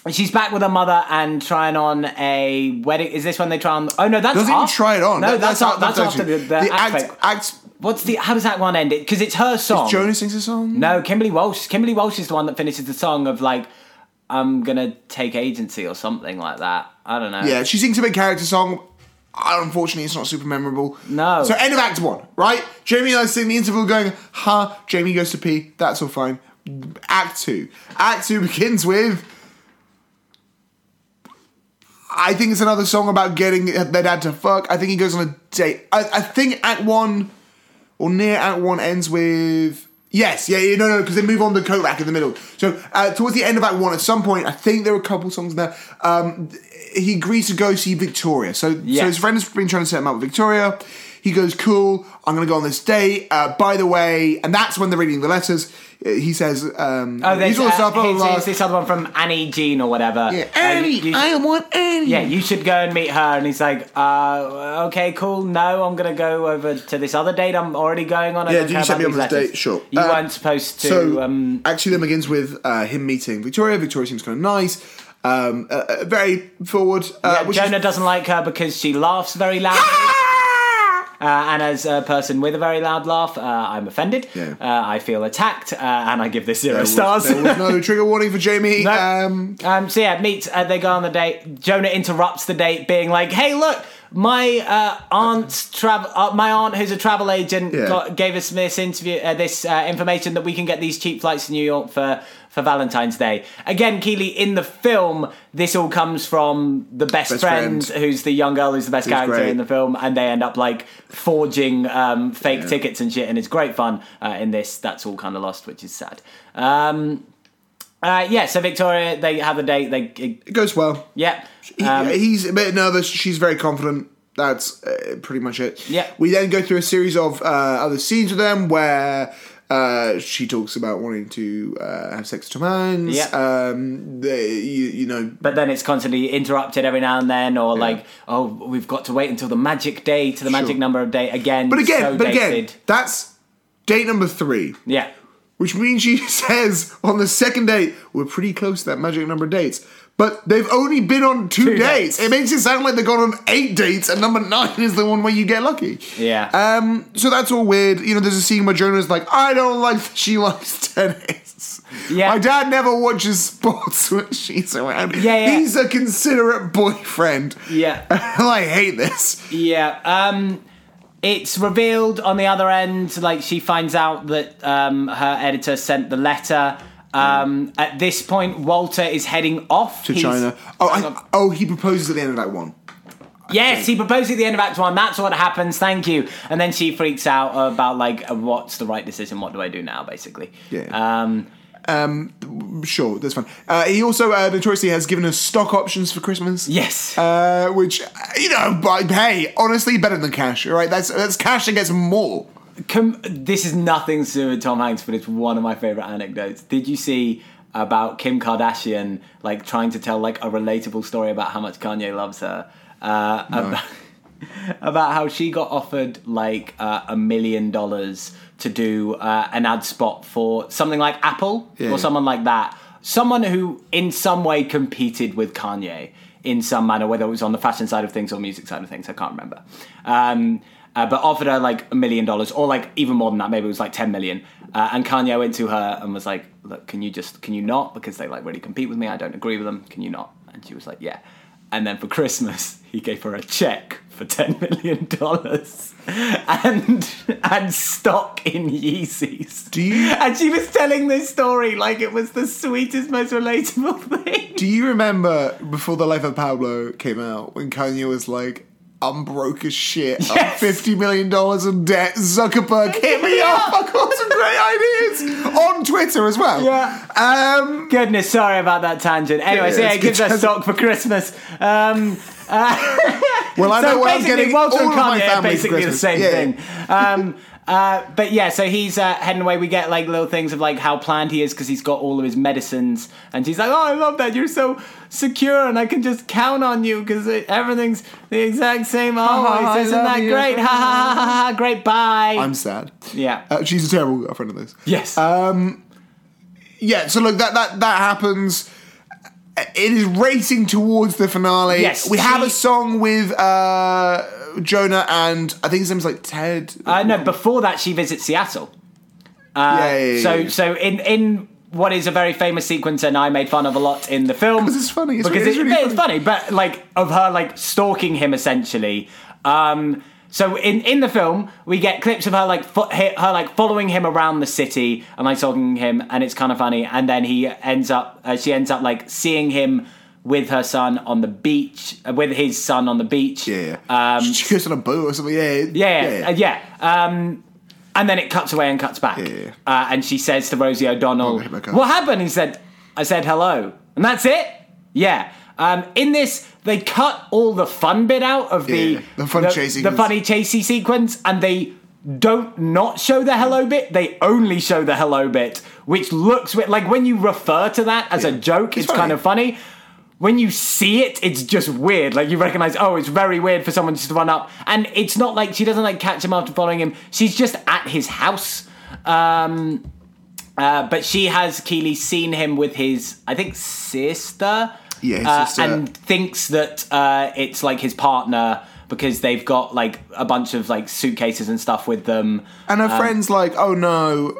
She's back with her mother and trying on a wedding. Is this when they try on? Oh no, that's Doesn't even try it on. No, That- that's, that's that's, that's after actually- the, the, act. act. act What's the? How does that one end? It because it's her song. Jonah sings a song. No, Kimberley Walsh. Kimberley Walsh is the one that finishes the song of like, I'm gonna take agency or something like that. I don't know. Yeah, she sings a big character song. Unfortunately, it's not super memorable. No. So end of Act One, right? Jamie and I in the interval going, "Ha!" Jamie goes to pee. That's all fine. Act Two. Act Two begins with I think it's another song about getting their dad to fuck. I think he goes on a date. I, I think Act One or near Act One ends with. Yes, yeah, yeah no, no, because they move on to coat rack in the middle. So uh, towards the end of Act One, at some point, I think there were a couple songs there. Um, he agrees to go see Victoria. So, so his friend has been trying to set him up with Victoria. He goes, "Cool, I'm going to go on this date." Uh, by the way, and that's when they're reading the letters. Uh, He says, um, Oh, there's "He's all uh, stuff, blah, blah, here's- blah." here's this other one from Annie Jean or whatever. Yeah, Uh, you- Annie, you should- I want Annie. yeah, you should go and meet her. And he's like, uh, okay, cool. No, I'm going to go over to this other date I'm already going on. I Yeah, do you set me up on this date? Sure. You Uh, weren't supposed to. So um, actually, then begins with uh, him meeting Victoria. Victoria seems kind of nice, um, uh, very forward. Uh, yeah, which Jonah is, doesn't like her because she laughs very loud. Uh, and as a person with a very loud laugh, uh, I'm offended. Yeah. Uh, I feel attacked, uh, and I give this zero There was- stars. There was no trigger warning for Jamie. No. Um, Um, so yeah, meet. Uh, they go on the date. Jonah interrupts the date, being like, "Hey, look, my uh, aunt's travel. Uh, my aunt, who's a travel agent, Yeah. got, gave us this interview, uh, this uh, information that we can get these cheap flights to New York for for Valentine's Day." Again, Keely, in the film, this all comes from the best, Best friend, friend. who's the young girl who's the best Who's character great. in the film, and they end up like forging um, fake Yeah. tickets and shit, and it's great fun. Uh, in this, that's all kind of lost, which is sad. Um, uh, yeah, so Victoria, they have a date. They, it goes well. yeah, He- um, he's a bit nervous. She's very confident. That's uh, pretty much it. Yeah. We then go through a series of uh, other scenes with them where uh, she talks about wanting to uh, have sex with Hanks. Yeah. Um, they, you, you know, but then it's constantly interrupted every now and then, or like, oh, we've got to wait until the magic day to the magic Sure. number of day again. but again, so but again, that's date number three. yeah, Which means she says on the second date, we're pretty close to that magic number of dates. But they've only been on two, Two dates. dates. It makes it sound like they've gone on eight dates, and number nine is the one where you get lucky. yeah. Um, so that's all weird. You know, there's a scene where Jonah's like, I don't like that she likes tennis. Yeah. My dad never watches sports when she's around. Yeah, yeah. He's a considerate boyfriend. yeah. I hate this. Yeah. Um, it's revealed on the other end, like she finds out that um, her editor sent the letter. Um, at this point, Walter is heading off To He's- China. Oh, I, oh, he proposes at the end of that one. Yes, he proposed at the end of Act One. That's what happens. Thank you. And then she freaks out about like, uh, what's the right decision? What do I do now? Basically. Yeah. Um, Um Sure, that's fine. Uh, he also uh, notoriously has given us stock options for Christmas. yes. Uh, which you know, but hey, honestly, better than cash. All right, that's that's cash that gets more. Com- this is nothing to do with Tom Hanks, but it's one of my favorite anecdotes. Did you see about Kim Kardashian like trying to tell like a relatable story about how much Kanye loves her? Uh, about, about how she got offered like uh, a million dollars to do uh, an ad spot for something like Apple Yeah. or someone like that. Someone who, in some way, competed with Kanye in some manner, whether it was on the fashion side of things or music side of things, I can't remember. Um, uh, but offered her like a million dollars, or like even more than that, maybe it was like ten million. Uh, and Kanye went to her and was like, "Look, can you just can you not? Because they like really compete with me. I don't agree with them. Can you not?" And she was like, "Yeah." And then for Christmas, he gave her a check for ten million dollars and and stock in Yeezys. Do you- And she was telling this story like it was the sweetest, most relatable thing. Do you remember before the Life of Pablo came out when Kanye was like, "I'm broke as shit. I'm fifty million dollars in debt. Zuckerberg, hit me up. I've got some great ideas on Twitter as well." Yeah. Um. Goodness, sorry about that tangent. Anyway, Yeah, so yeah, it gives tangent. stock for Christmas. Um, Well, I know so where I'm basically, getting Walter all and of my Kanye are basically the same Yeah. thing. Um, uh, but yeah, so he's uh, heading away. We get like little things of like how planned he is because he's got all of his medicines, and she's like, "Oh, I love that. You're so secure, and I can just count on you because everything's the exact same always. Isn't that you. great? Ha ha ha ha! Great, bye." I'm sad. yeah. Uh, she's a terrible girlfriend of this. yes. Yeah. So look, that that that happens. It is racing towards the finale. Yes, We have a song with uh, Jonah and I think his name's like Ted. Uh, no, before that, she visits Seattle. Uh, Yeah, yeah, yeah, so, so in in what is a very famous sequence, and I made fun of a lot in the film 'Cause it's funny, it's because really- it's really it's funny, but like of her like stalking him essentially. Um, so in in the film, we get clips of her like fo- her like following him around the city and like stalking him, and it's kind of funny. And then he ends up, uh, she ends up like seeing him with her son on the beach, uh, with his son on the beach. Yeah, yeah. Um, she goes on a boat or something. Yeah, yeah, yeah. yeah. Um, and then it cuts away and cuts back. Yeah, yeah. Uh, and she says to Rosie O'Donnell, Oh, hit my car. "What happened?" He said, "I said hello, and that's it." Yeah. Um, in this, they cut all the fun bit out of the Yeah, the fun chase the funny chasey sequence, and they don't not show the hello bit. They only show the hello bit, which looks like when you refer to that as a joke, it's, It's kind of funny. When you see it, it's just weird. Like you recognize, oh, it's very weird for someone just to run up, and it's not like she doesn't like catch him after following him. She's just at his house. Um, uh, but she has Keely seen him with his, I think, sister. Yeah, his uh, sister. and thinks that uh, it's like his partner because they've got like a bunch of like suitcases and stuff with them. And her Um, friend's like, "Oh no."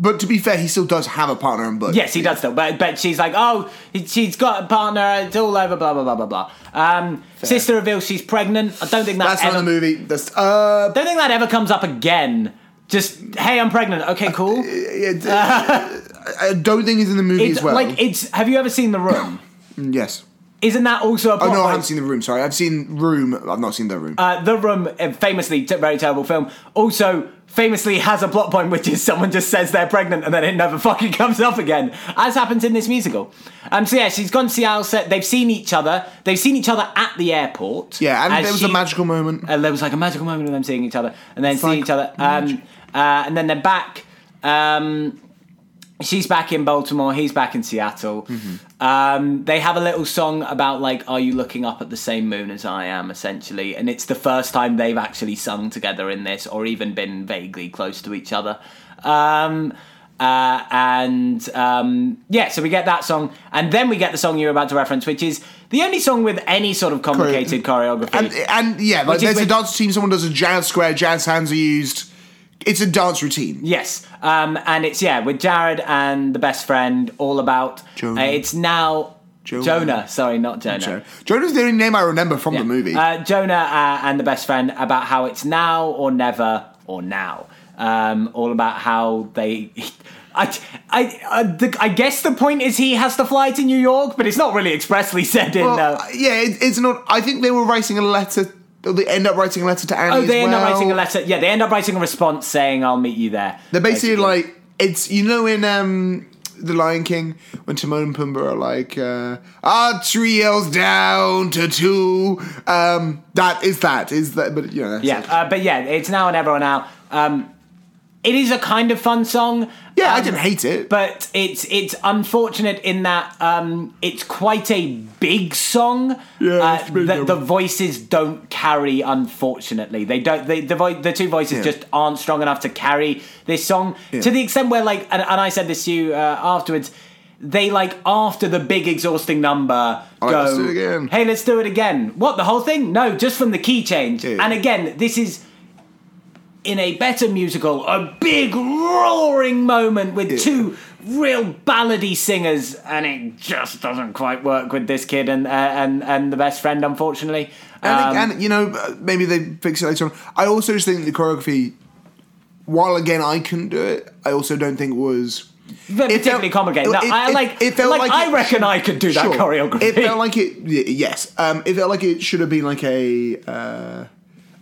But to be fair, he still does have a partner in book. Yes, he does still, but but she's like, oh, she's got a partner. It's all over. Blah blah blah blah blah. Um, sister reveals she's pregnant. I don't think that That's ever. not in the movie. That's uh, don't think that ever comes up again. Just hey, I'm pregnant. Okay, cool. it, I don't think it's in the movie It's as well. like it's. Have you ever seen The Room? yes. Isn't that also a plot? Oh plot no, I haven't seen the room. Sorry, I've seen Room. I've not seen the room. Uh, the Room, famously t- very terrible film, also famously has a plot point which is someone just says they're pregnant and then it never fucking comes up again, as happens in this musical. Um, so yeah, she's gone to Seattle. Set. They've seen each other. They've seen each other at the airport. yeah, and there was she- a magical moment. And there was like a magical moment of them seeing each other and then seeing like each other. Um, uh, and then they're back. Um, she's back in Baltimore. He's back in Seattle. Mm-hmm. Um, they have a little song about like, "Are you looking up at the same moon as I am?" Essentially, and it's the first time they've actually sung together in this, or even been vaguely close to each other. Um, uh, and um, yeah, so we get that song, and then we get the song you're about to reference, which is the only song with any sort of complicated choreography. And and yeah, like there's a dance team. Someone does a jazz square. Jazz hands are used. It's a dance routine. Yes, um, and it's yeah with Jared and the best friend, all about. Jonah. Uh, it's now Jonah. Jonah. Sorry, not Jonah. So, Jonah's the only name I remember from Yeah. the movie. Uh, Jonah uh, and the best friend about how it's now or never or now. Um, all about how they. I, I, uh, the, I guess the point is he has to fly to New York, but it's not really expressly said in. well, uh, yeah, it, it's not. I think they were writing a letter. Or they end up writing a letter to Annie. oh, as they end up writing a letter. Yeah, they end up writing a response saying, "I'll meet you there." They're basically, like it's you know in um the Lion King when Timon and Pumbaa are like uh, our tree yells down to two. Um, that is that is that, but you know Yeah, uh, but yeah, it's now and ever now. Um, it is a kind of fun song. yeah. I um, didn't hate it. but it's it's unfortunate in that um, it's quite a big song. Yeah, it's uh, big, the, the voices don't carry. Unfortunately, they don't. They, the vo- the two voices Yeah. just aren't strong enough to carry this song to the extent where like, and, and I said this to you uh, afterwards. They like after the big exhausting number go. right, let's do it again. Hey, let's do it again. What the whole thing? No, just from the key change. Yeah. And again, this is in a better musical, a big roaring moment with Yeah. two real ballady singers, and it just doesn't quite work with this kid and uh, and and the best friend, unfortunately. And, Um, and you know, uh, maybe they fix it later on. I also just think the choreography, while again I couldn't do it, I also don't think was particularly felt- complicated. No, it- I like. it felt like, like I it reckon I could do that choreography. It felt like it. Yes, um, it felt like it should have been like a. Uh,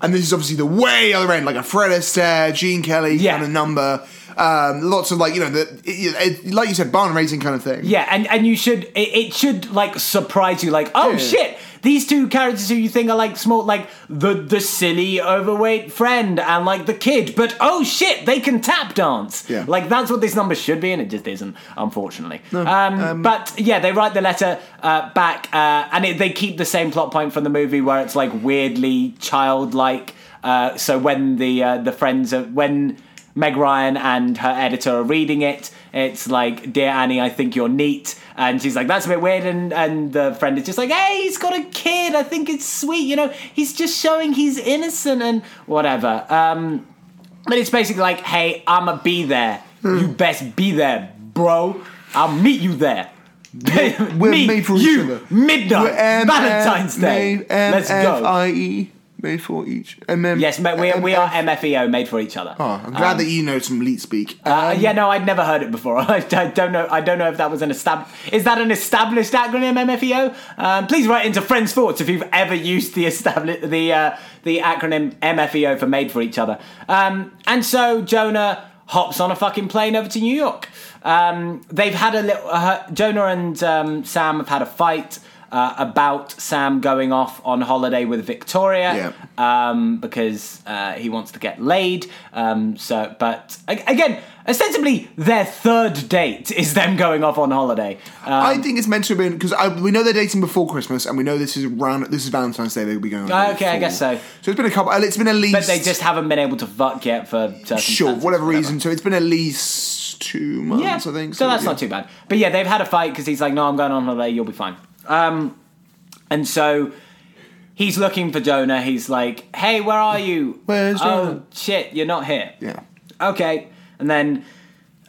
and this is obviously the way other end, like a Fred Astaire, Gene Kelly Yeah. kind of number. Um, lots of like you know the it, it, like you said barn raising kind of thing. Yeah, and and you should it, it should like surprise you, like oh Yeah. shit, these two characters who you think are like small, like the the silly overweight friend and like the kid, but oh shit, they can tap dance. Yeah. like that's what this number should be, and it just isn't, unfortunately. um, but yeah, they write the letter uh, back, uh, and it, they keep the same plot point from the movie where it's like weirdly childlike. Uh, so when the uh, the friends are when Meg Ryan and her editor are reading it. It's like, "Dear Annie, I think you're neat," and she's like, "That's a bit weird." And and the friend is just like, "Hey, he's got a kid. I think it's sweet. You know, he's just showing he's innocent and whatever." Um, but it's basically like, "Hey, I'ma be there. You best be there, bro. I'll meet you there." we're Me, made for each you, other. midnight, M- Valentine's Day. M- Let's go. F-I-E. Made for each. MM, Yes, we, we are MFEO, made for each other. Oh, I'm glad that you know some leet speak. Uh, yeah, no, I'd never heard it before. I, I don't know. I don't know if that was an estab- Is that an established acronym, MFEO? Um, please write into Friends Thoughts if you've ever used the established the uh, the acronym MFEO for Made for Each Other. Um, and so Jonah hops on a fucking plane over to New York. Um, they've had a little. Uh, Jonah and um, Sam have had a fight. Uh, about Sam going off on holiday with Victoria um, because uh, he wants to get laid. Um, so, but again, ostensibly their third date is them going off on holiday. Um, I think it's meant to have been because we know they're dating before Christmas, and we know this is around. This is Valentine's Day. They'll be going on. Ah, okay, I guess so. So it's been a couple. It's been at least. but they just haven't been able to fuck yet for sure, whatever reason. So it's been at least two months, Yeah, I think. So, that's yeah. not too bad. But yeah, they've had a fight because he's like, "No, I'm going on holiday. You'll be fine." Um, and so he's looking for Jonah. He's like, "Hey, where are you? Where's Jonah? oh shit, you're not here." Yeah. Okay. And then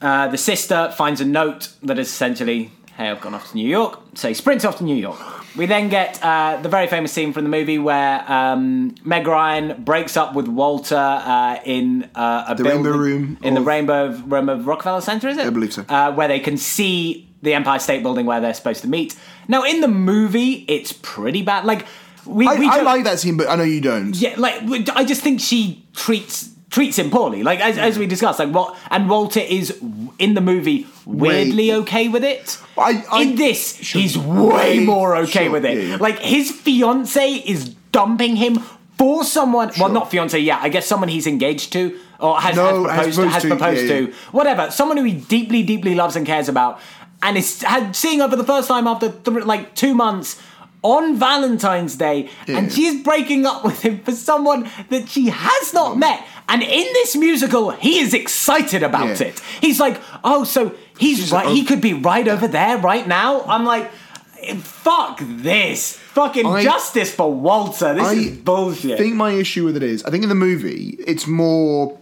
uh, the sister finds a note that is essentially, "Hey, I've gone off to New York." So he sprints off to New York. We then get uh, the very famous scene from the movie where um, Meg Ryan breaks up with Walter uh, in uh, a The building, Rainbow Room in the of- Rainbow Room of Rockefeller Center. Is it? I believe so. Uh, where they can see the Empire State Building where they're supposed to meet. Now, in the movie, it's pretty bad. Like we, I, we I like that scene, but I know you don't. yeah, like I just think she treats treats him poorly. Like as, as we discussed, like what and Walter is in the movie weirdly okay with it. I- I- in this, Sure. he's way Way- more okay sure, with it. yeah, yeah. Like his fiance is dumping him for someone. Well, not fiance. Yeah, I guess someone he's engaged to or has, No, has has proposed, to, has proposed yeah, to. Whatever. Someone who he deeply, deeply loves and cares about, and is had, seeing her for the first time after th- like two months. On Valentine's Day, and she's breaking up with him for someone that she has not mm. met. And in this musical, he is excited about Yeah. it. He's like, "Oh, so he's She's right. like, he oh. could be right over there right now." I'm like, "Fuck this! Fucking I- justice for Walter. This I is bullshit." I think my issue with it is, I think in the movie, it's more.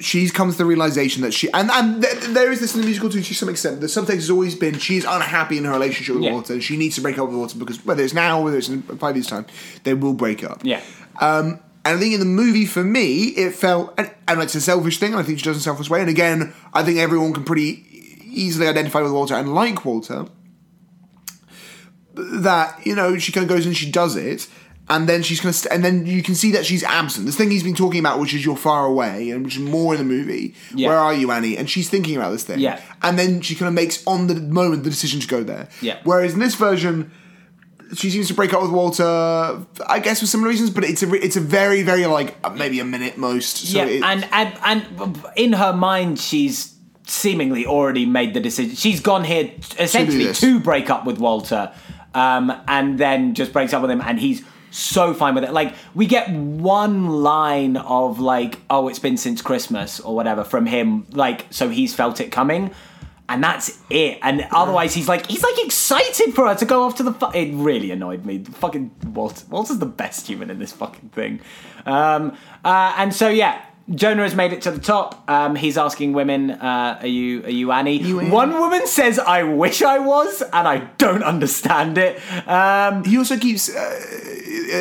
She's comes to the realization that she and and th- there is this in the musical too to some extent. The subtext has always been she's unhappy in her relationship with Yeah. Walter and she needs to break up with Walter because whether it's now or whether it's in five years time, they will break up. yeah, Um, and I think in the movie, for me, it felt, and, and it's a selfish thing, and I think she does it in a selfish way. And again, I think everyone can pretty easily identify with Walter and like Walter. That you know, she kind of goes and she does it, and then she's gonna st- and then you can see that she's absent. This thing he's been talking about, which is you're far away, and which is more in the movie. Yeah. Where are you, Annie? And she's thinking about this thing. Yeah. And then she kind of makes on the moment the decision to go there. Yeah. Whereas in this version, she seems to break up with Walter, I guess for similar reasons, but it's a re- it's a very very like uh, maybe a minute most. So yeah, it- and, and and in her mind, she's seemingly already made the decision. She's gone here essentially this. to break up with Walter, um, and then just breaks up with him, and he's so fine with it. Like we get one line of like, "Oh, it's been since Christmas" or whatever from him. Like, so he's felt it coming. And that's it. And otherwise, he's like he's like excited for her to go off to the. Fu- it really annoyed me. Fucking Walt. Walt is the best human in this fucking thing. Um, uh, and so yeah, Jonah has made it to the top. Um, he's asking women, uh, "Are you are you Annie?" Annie? One woman says, "I wish I was," and I don't understand it. Um, he also keeps uh,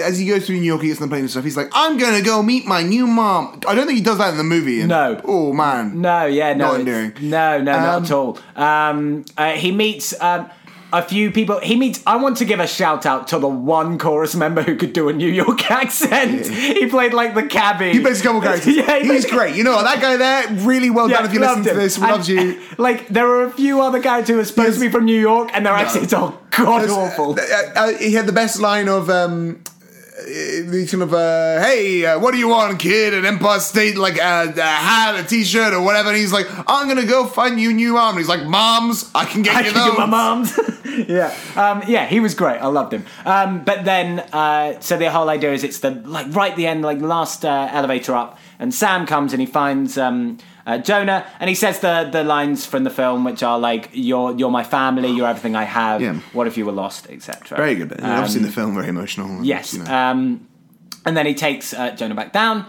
as he goes through New York, he gets on the plane and stuff. He's like, "I'm gonna go meet my new mom." I don't think he does that in the movie. and- No. Oh man. No, yeah, no, Not endearing. No, no, Um, not at all. Um, uh, he meets um, a few people. He meets. I want to give a shout out to the one chorus member who could do a New York accent. He played like the cabbie. He plays a couple characters. yeah, he he's great. You know what? That guy there, really well done. If you listen loved to this, And, loves you. Like there are a few other characters who are supposed to be from New York, and their accents are god awful. Uh, uh, he had the best line of um, uh, the kind of uh, hey, uh, what do you want, kid? An Empire State like uh, a hat, a T-shirt, or whatever. And he's like, I'm gonna go find you new mom. And he's like, moms, I can get I you can those. get my mom's. yeah, um, yeah, he was great. I loved him. Um, but then, uh, so the whole idea is it's the like right at the end, like the last uh, elevator up, and Sam comes and he finds um, uh, Jonah, and he says the the lines from the film, which are like, "You're you're my family, you're everything I have. Yeah. What if you were lost, etc." Very good. I've seen the film, very emotional. and, Um, Yes. you know. Um, and then he takes uh, Jonah back down.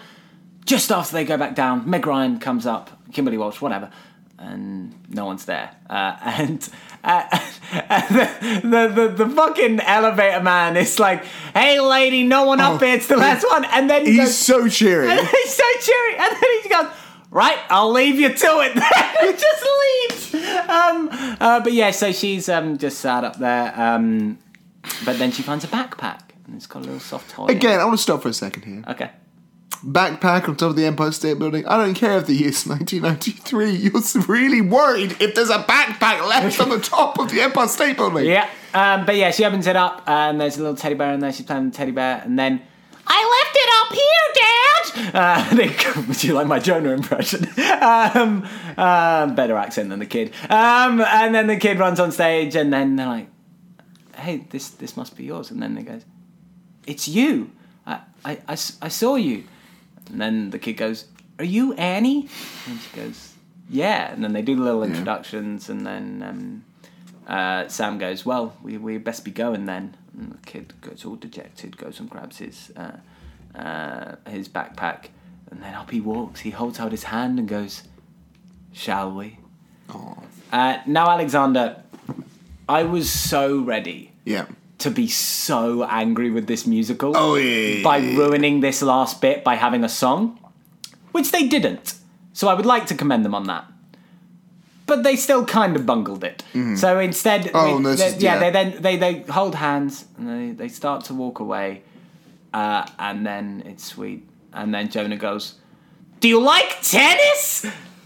Just after they go back down, Meg Ryan comes up, Kimberley Walsh, whatever. and no one's there. Uh, and uh, the, the, the the fucking elevator man is like, "Hey, lady, no one up Oh, here. It's the last one." And then he He's goes, so cheery. he's so cheery. And then he goes, right, I'll leave you to it. Just leaves. Um, uh, but yeah, so she's um, just sat up there. Um, but then she finds a backpack and it's got a little soft toy. in it. Again, I want to stop for a second here. Okay. Backpack on top of the Empire State Building. I don't care if the year's 1993. You're really worried if there's a backpack left on the top of the Empire State Building. Yeah. Um, but yeah, she opens it up and there's a little teddy bear in there. She's playing with the teddy bear. And then, I left it up here, Dad! Uh, they, would you like my Jonah impression? um, um, better accent than the kid. Um, and then the kid runs on stage and then they're like, hey, this, this must be yours. And then they goes, it's you. I I I saw you. And then the kid goes, are you Annie? And she goes, yeah. And then they do the little introductions and then um, uh, Sam goes, well, we, we best be going then. And the kid goes all dejected, goes and grabs his, uh, uh, his backpack. And then up he walks. He holds out his hand and goes, shall we? Uh, now, Alexander, I was so ready Yeah. to be so angry with this musical Oh, yeah, by ruining this last bit by having a song, which they didn't. So I would like to commend them on that. But they still kind of bungled it. So instead, Oh, we- no, this they- is- yeah, yeah. they then they, they hold hands and they, they start to walk away, uh, and then it's sweet. And then Jonah goes, "Do you like tennis?"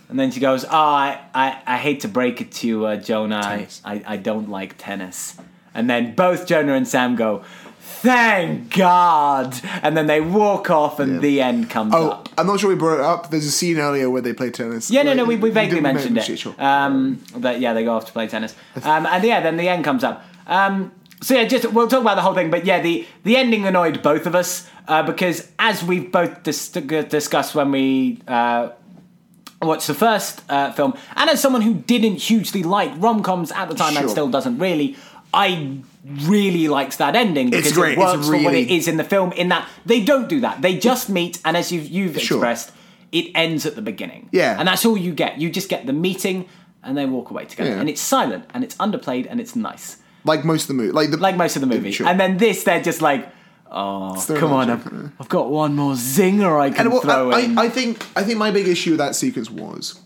And then she goes, "Oh, I, I, I hate to break it to you, uh, Jonah. I, I, I don't like tennis." And then both Jonah and Sam go, "Thank God!" And then they walk off, and Yeah. the end comes Oh, up. I'm not sure we brought it up. There's a scene earlier where they play tennis. Yeah, no, no, we, we vaguely mentioned mention it. Sure. Um, but yeah, they go off to play tennis. Um, and yeah, then the end comes up. Um, so yeah, just we'll talk about the whole thing. But yeah, the the ending annoyed both of us uh, because as we've both dis- discussed when we. Uh, watched the first uh, film, and as someone who didn't hugely like rom coms at the time and still doesn't really, I really liked that ending because great. it It's works for what it really- is in the film. In that they don't do that; they just meet, and as you've, you've Sure. expressed, it ends at the beginning. Yeah. and that's all you get. You just get the meeting, and they walk away together, Yeah. and it's silent, and it's underplayed, and it's nice, like most of the movie. Like the like most of the movie. Sure. And then this, they're just like. Oh, come on! I've, I've got one more zinger I can And well, throw I, in. I, I think I think my big issue with that sequence was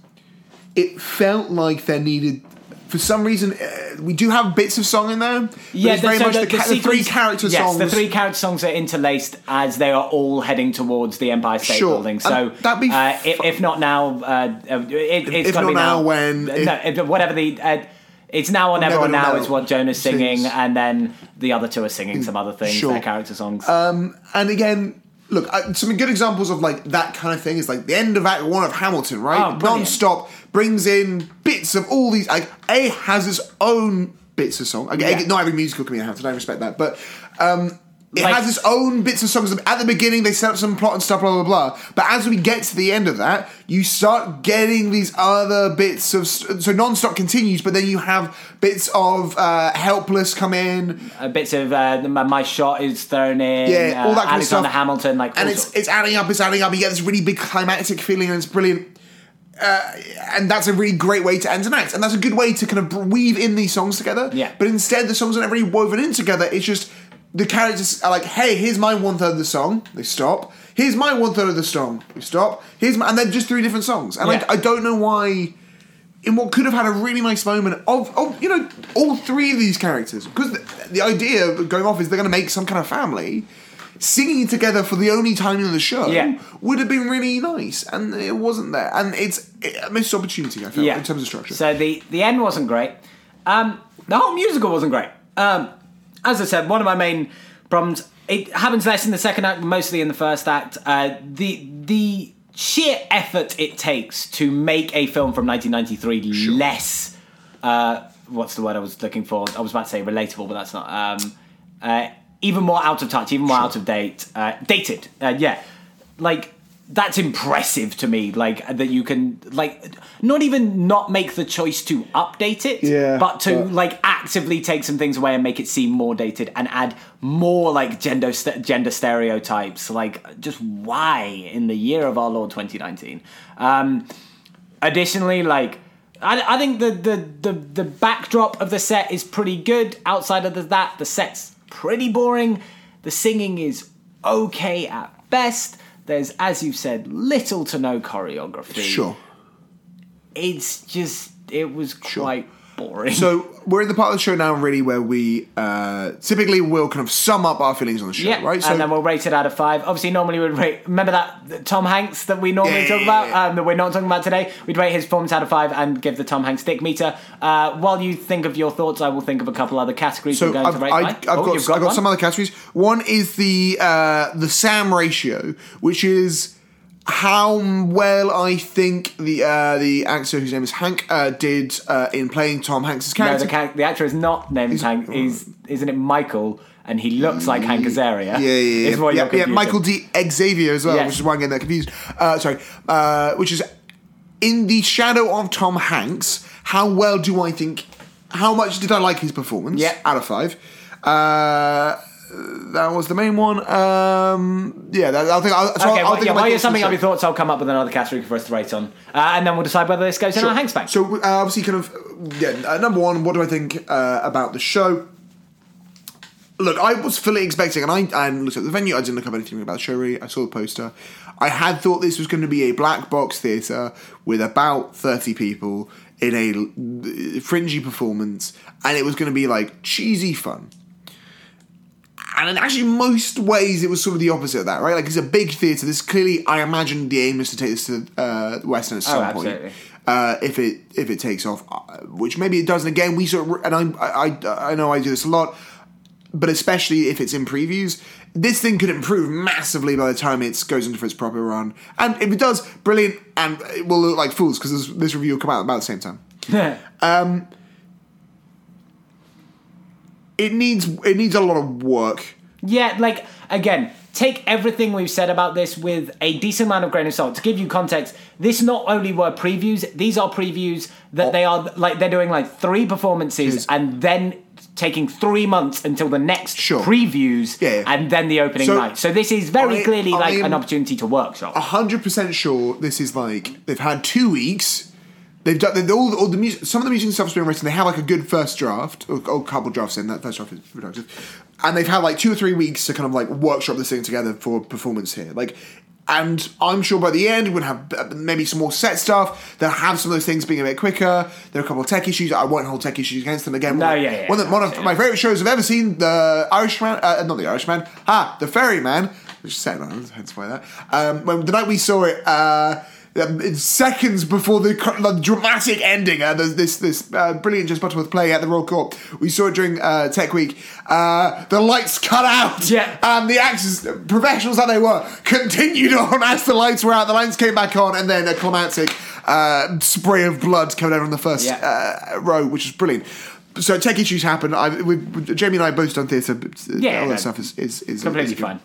it felt like there needed. For some reason, uh, we do have bits of song in there. But it's very so much the, ca- the three sequence- character yes, songs. the three character songs are interlaced as they are all heading towards the Empire State Sure. Building. So And that'd be uh, if, if not now, uh, uh, it, it's If to not be now. now, when? Uh, If- no, whatever the. Uh, it's now or never, Never or now is what Jonah's singing, Sings. and then the other two are singing some other things, Sure. their character songs. and again, look, uh, some good examples of like that kind of thing is like the end of Act One of Hamilton, right? Oh. Non-stop brings in bits of all these. Like A has its own bits of song. Again, Yeah. not every musical can be a Hamilton. I respect that, but um, it Like- has its own bits of songs. At the beginning, they set up some plot and stuff, blah blah blah. But as we get to the end of that, you start getting these other bits of so non-stop continues, but then you have bits of uh, helpless come in. uh, bits of uh, my, shot is thrown in. Yeah, uh, all that kind of Alexander stuff. Hamilton, like and it's sorts. it's adding up, it's adding up. You get this really big climactic feeling, and it's brilliant. Uh, and that's a really great way to end an act, and that's a good way to kind of weave in these songs together. Yeah. But instead, the songs aren't really woven in together. It's just the characters are like, "Hey, here's my one third of the song." They stop. Here's my one third of the song. They stop. Here's my, and they're just three different songs, and Yeah. I, I don't know why. In what could have had a really nice moment of, of you know, all three of these characters, because the, the idea going off is they're going to make some kind of family singing together for the only time in the show Yeah. would have been really nice, and it wasn't there. And it's a missed opportunity, I felt, in terms of structure. So the the end wasn't great. Um, the whole musical wasn't great. Um, as I said, one of my main problems. It happens less in the second act, mostly in the first act. Uh, the the sheer effort it takes to make a film from 1993 less. Uh, what's the word I was looking for? I was about to say relatable, but that's not. Um, uh, even more out of touch, even more out of date, uh, dated. Uh, yeah, like that's impressive to me. Like that you can like not even not make the choice to update it, Yeah, but to but- like actively take some things away and make it seem more dated and add more like gender st- gender stereotypes. Like just why in the year of our Lord 2019? Um, additionally, like I, I think the, the, the, the backdrop of the set is pretty good. Outside of the, that, the set's pretty boring. The singing is okay at best. There's, as you've said, little to no choreography. Sure. It's just, it was quite boring. So we're in the part of the show now, really, where we uh, typically will kind of sum up our feelings on the show, yeah, right? So and then we'll rate it out of five. Obviously, normally we'd rate. Remember that Tom Hanks that we normally Yeah, talk about, yeah. um, that we're not talking about today. We'd rate his performance out of five and give the Tom Hanks dick meter. Uh, while you think of your thoughts, I will think of a couple other categories So we're going I've, to rate. I, by. I've Oh, got, got one? some other categories. One is the uh, the Sam ratio, which is how well I think the uh, the actor whose name is Hank uh, did uh, in playing Tom Hanks's No, character. the, ca- the actor is not named Hank. He's isn't it Michael? And he looks like Hank Azaria. yeah, yeah, yeah. Is what yeah, yeah. Michael D. Xavier as well, Yes. which is why I'm getting that confused. Uh, sorry, uh, which is in the shadow of Tom Hanks. How well do I think? How much did I like his performance? Yeah. out of five. Uh, that was the main one. Um, yeah, that, I'll think. I'll, so Okay, I'll, well, I'll think yeah, while you're thoughts on the summing up your thoughts, I'll come up with another category for us to rate on, uh, and then we'll decide whether this goes in our Hanks bank. So uh, obviously, kind of, yeah. Uh, number one, what do I think uh, about the show? Look, I was fully expecting, and I, I looked at the venue. I didn't look up anything about the show. Really, I saw the poster. I had thought this was going to be a black box theatre with about thirty people in a fringy performance, and it was going to be like cheesy fun. And in actually most ways, it was sort of the opposite of that, right? Like it's a big theatre. This clearly, I imagine the aim is to take this to uh, the West End at some point uh, if it if it takes off, uh, which maybe it does. And again, we sort of, and I, I I know I do this a lot, but especially if it's in previews, this thing could improve massively by the time it goes into its proper run. And if it does, brilliant, and it will look like fools because this, this review will come out about the same time. It needs it needs a lot of work. Yeah, like again, take everything we've said about this with a decent amount of grain of salt. To give you context, this not only were previews; these are previews that oh. they are like they're doing like three performances and then taking three months until the next Sure. previews Yeah, and then the opening So, night. So this is very I- clearly like I'm- an opportunity to workshop. hundred percent sure this is like they've had two weeks. They've done they've, all, all the music. Some of the music stuff's been written. They have like a good first draft or, or a couple drafts in. That first draft is productive, and they've had like two or three weeks to kind of like workshop this thing together for performance here. Like, and I'm sure by the end we'll have uh, maybe some more set stuff. They'll have some of those things being a bit quicker. There are a couple of tech issues. I won't hold tech issues against them again. No, one, yeah, yeah, One, of- one of yeah. my favorite shows I've ever seen, the Irishman, uh, not the Irishman, ah, the Ferryman, which is set on, hence why that. Um, when the night we saw it, uh, um, seconds before the, the dramatic ending, uh, this this uh, brilliant Jez Butterworth play at the Royal Court. We saw it during uh, Tech Week. Uh, the lights cut out, Yeah. and the actors, professionals that they were, continued on as the lights were out. The lights came back on, and then a climactic uh, spray of blood coming out on the first Yeah. uh, row, which is brilliant. So tech issues happen. I, we, Jamie and I both done theatre. Yeah, all no, stuff is is, is Completely is fine.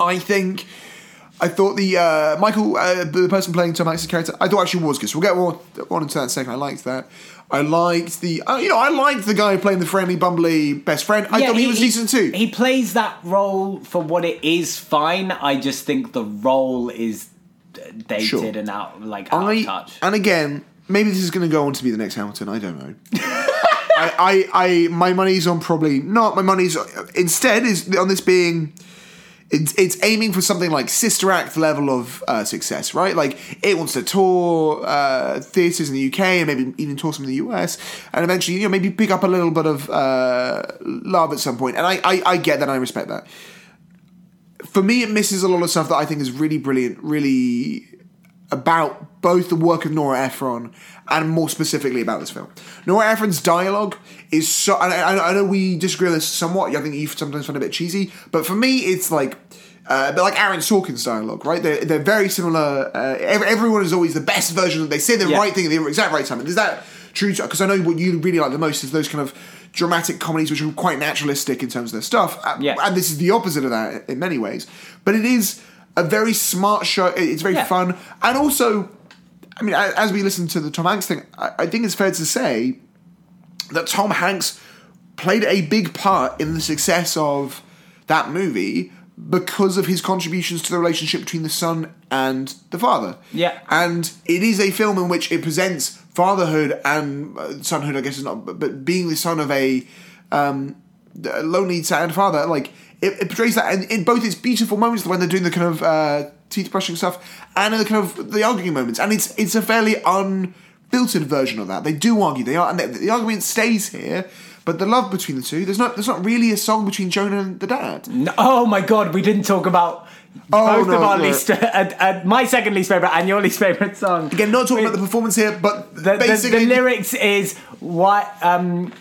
I think. I thought the uh, Michael, uh, the person playing Tom Hanks' character, I thought actually was good. So we'll get more on into that in a second. I liked that. I liked the, uh, you know, I liked the guy playing the friendly, bumbly best friend. I thought he, was decent too. He plays that role for what it is fine. I just think the role is dated Sure. and out like out I of touch. and again, maybe this is going to go on to be the next Hamilton. I don't know. I, I, I, my money's on probably not. My money's instead is on this being. It's, it's aiming for something like Sister Act level of uh, success, right? Like it wants to tour uh, theaters in the UK and maybe even tour some in the US, and eventually, you know, maybe pick up a little bit of uh, love at some point. And I, I, I get that. I respect that. For me, it misses a lot of stuff that I think is really brilliant, really about both the work of Nora Ephron and more specifically about this film. Nora Ephron's dialogue is so. And I, I know we disagree on this somewhat. I think you sometimes find it a bit cheesy, but for me, it's like. Uh, but like Aaron Sorkin's dialogue, right? They're, they're very similar. Uh, ev- everyone is always the best version. They say the Yeah. right thing at the exact right time. And is that true? Because I know what you really like the most is those kind of dramatic comedies, which are quite naturalistic in terms of their stuff. Uh, Yeah. And this is the opposite of that in many ways. But it is a very smart show. It's very Yeah. fun, and also, I mean, as we listen to the Tom Hanks thing, I, I think it's fair to say that Tom Hanks played a big part in the success of that movie because of his contributions to the relationship between the son and the father. Yeah. And it is a film in which it presents fatherhood and uh, sonhood, I guess is not, but, being the son of a um, lonely, sad father, like it, it portrays that in, in both its beautiful moments when they're doing the kind of uh, teeth brushing stuff and in the kind of the arguing moments, and it's it's a fairly unfiltered version of that. They do argue, they are, and the, the argument stays here. But the love between the two, there's not there's not really a song between Jonah and the dad. No- oh my god, we didn't talk about Oh, both no, of our no. least, uh, uh, my second least favorite and your least favorite song. Again, not talking about the performance here, but The, the, basically the lyrics is what um.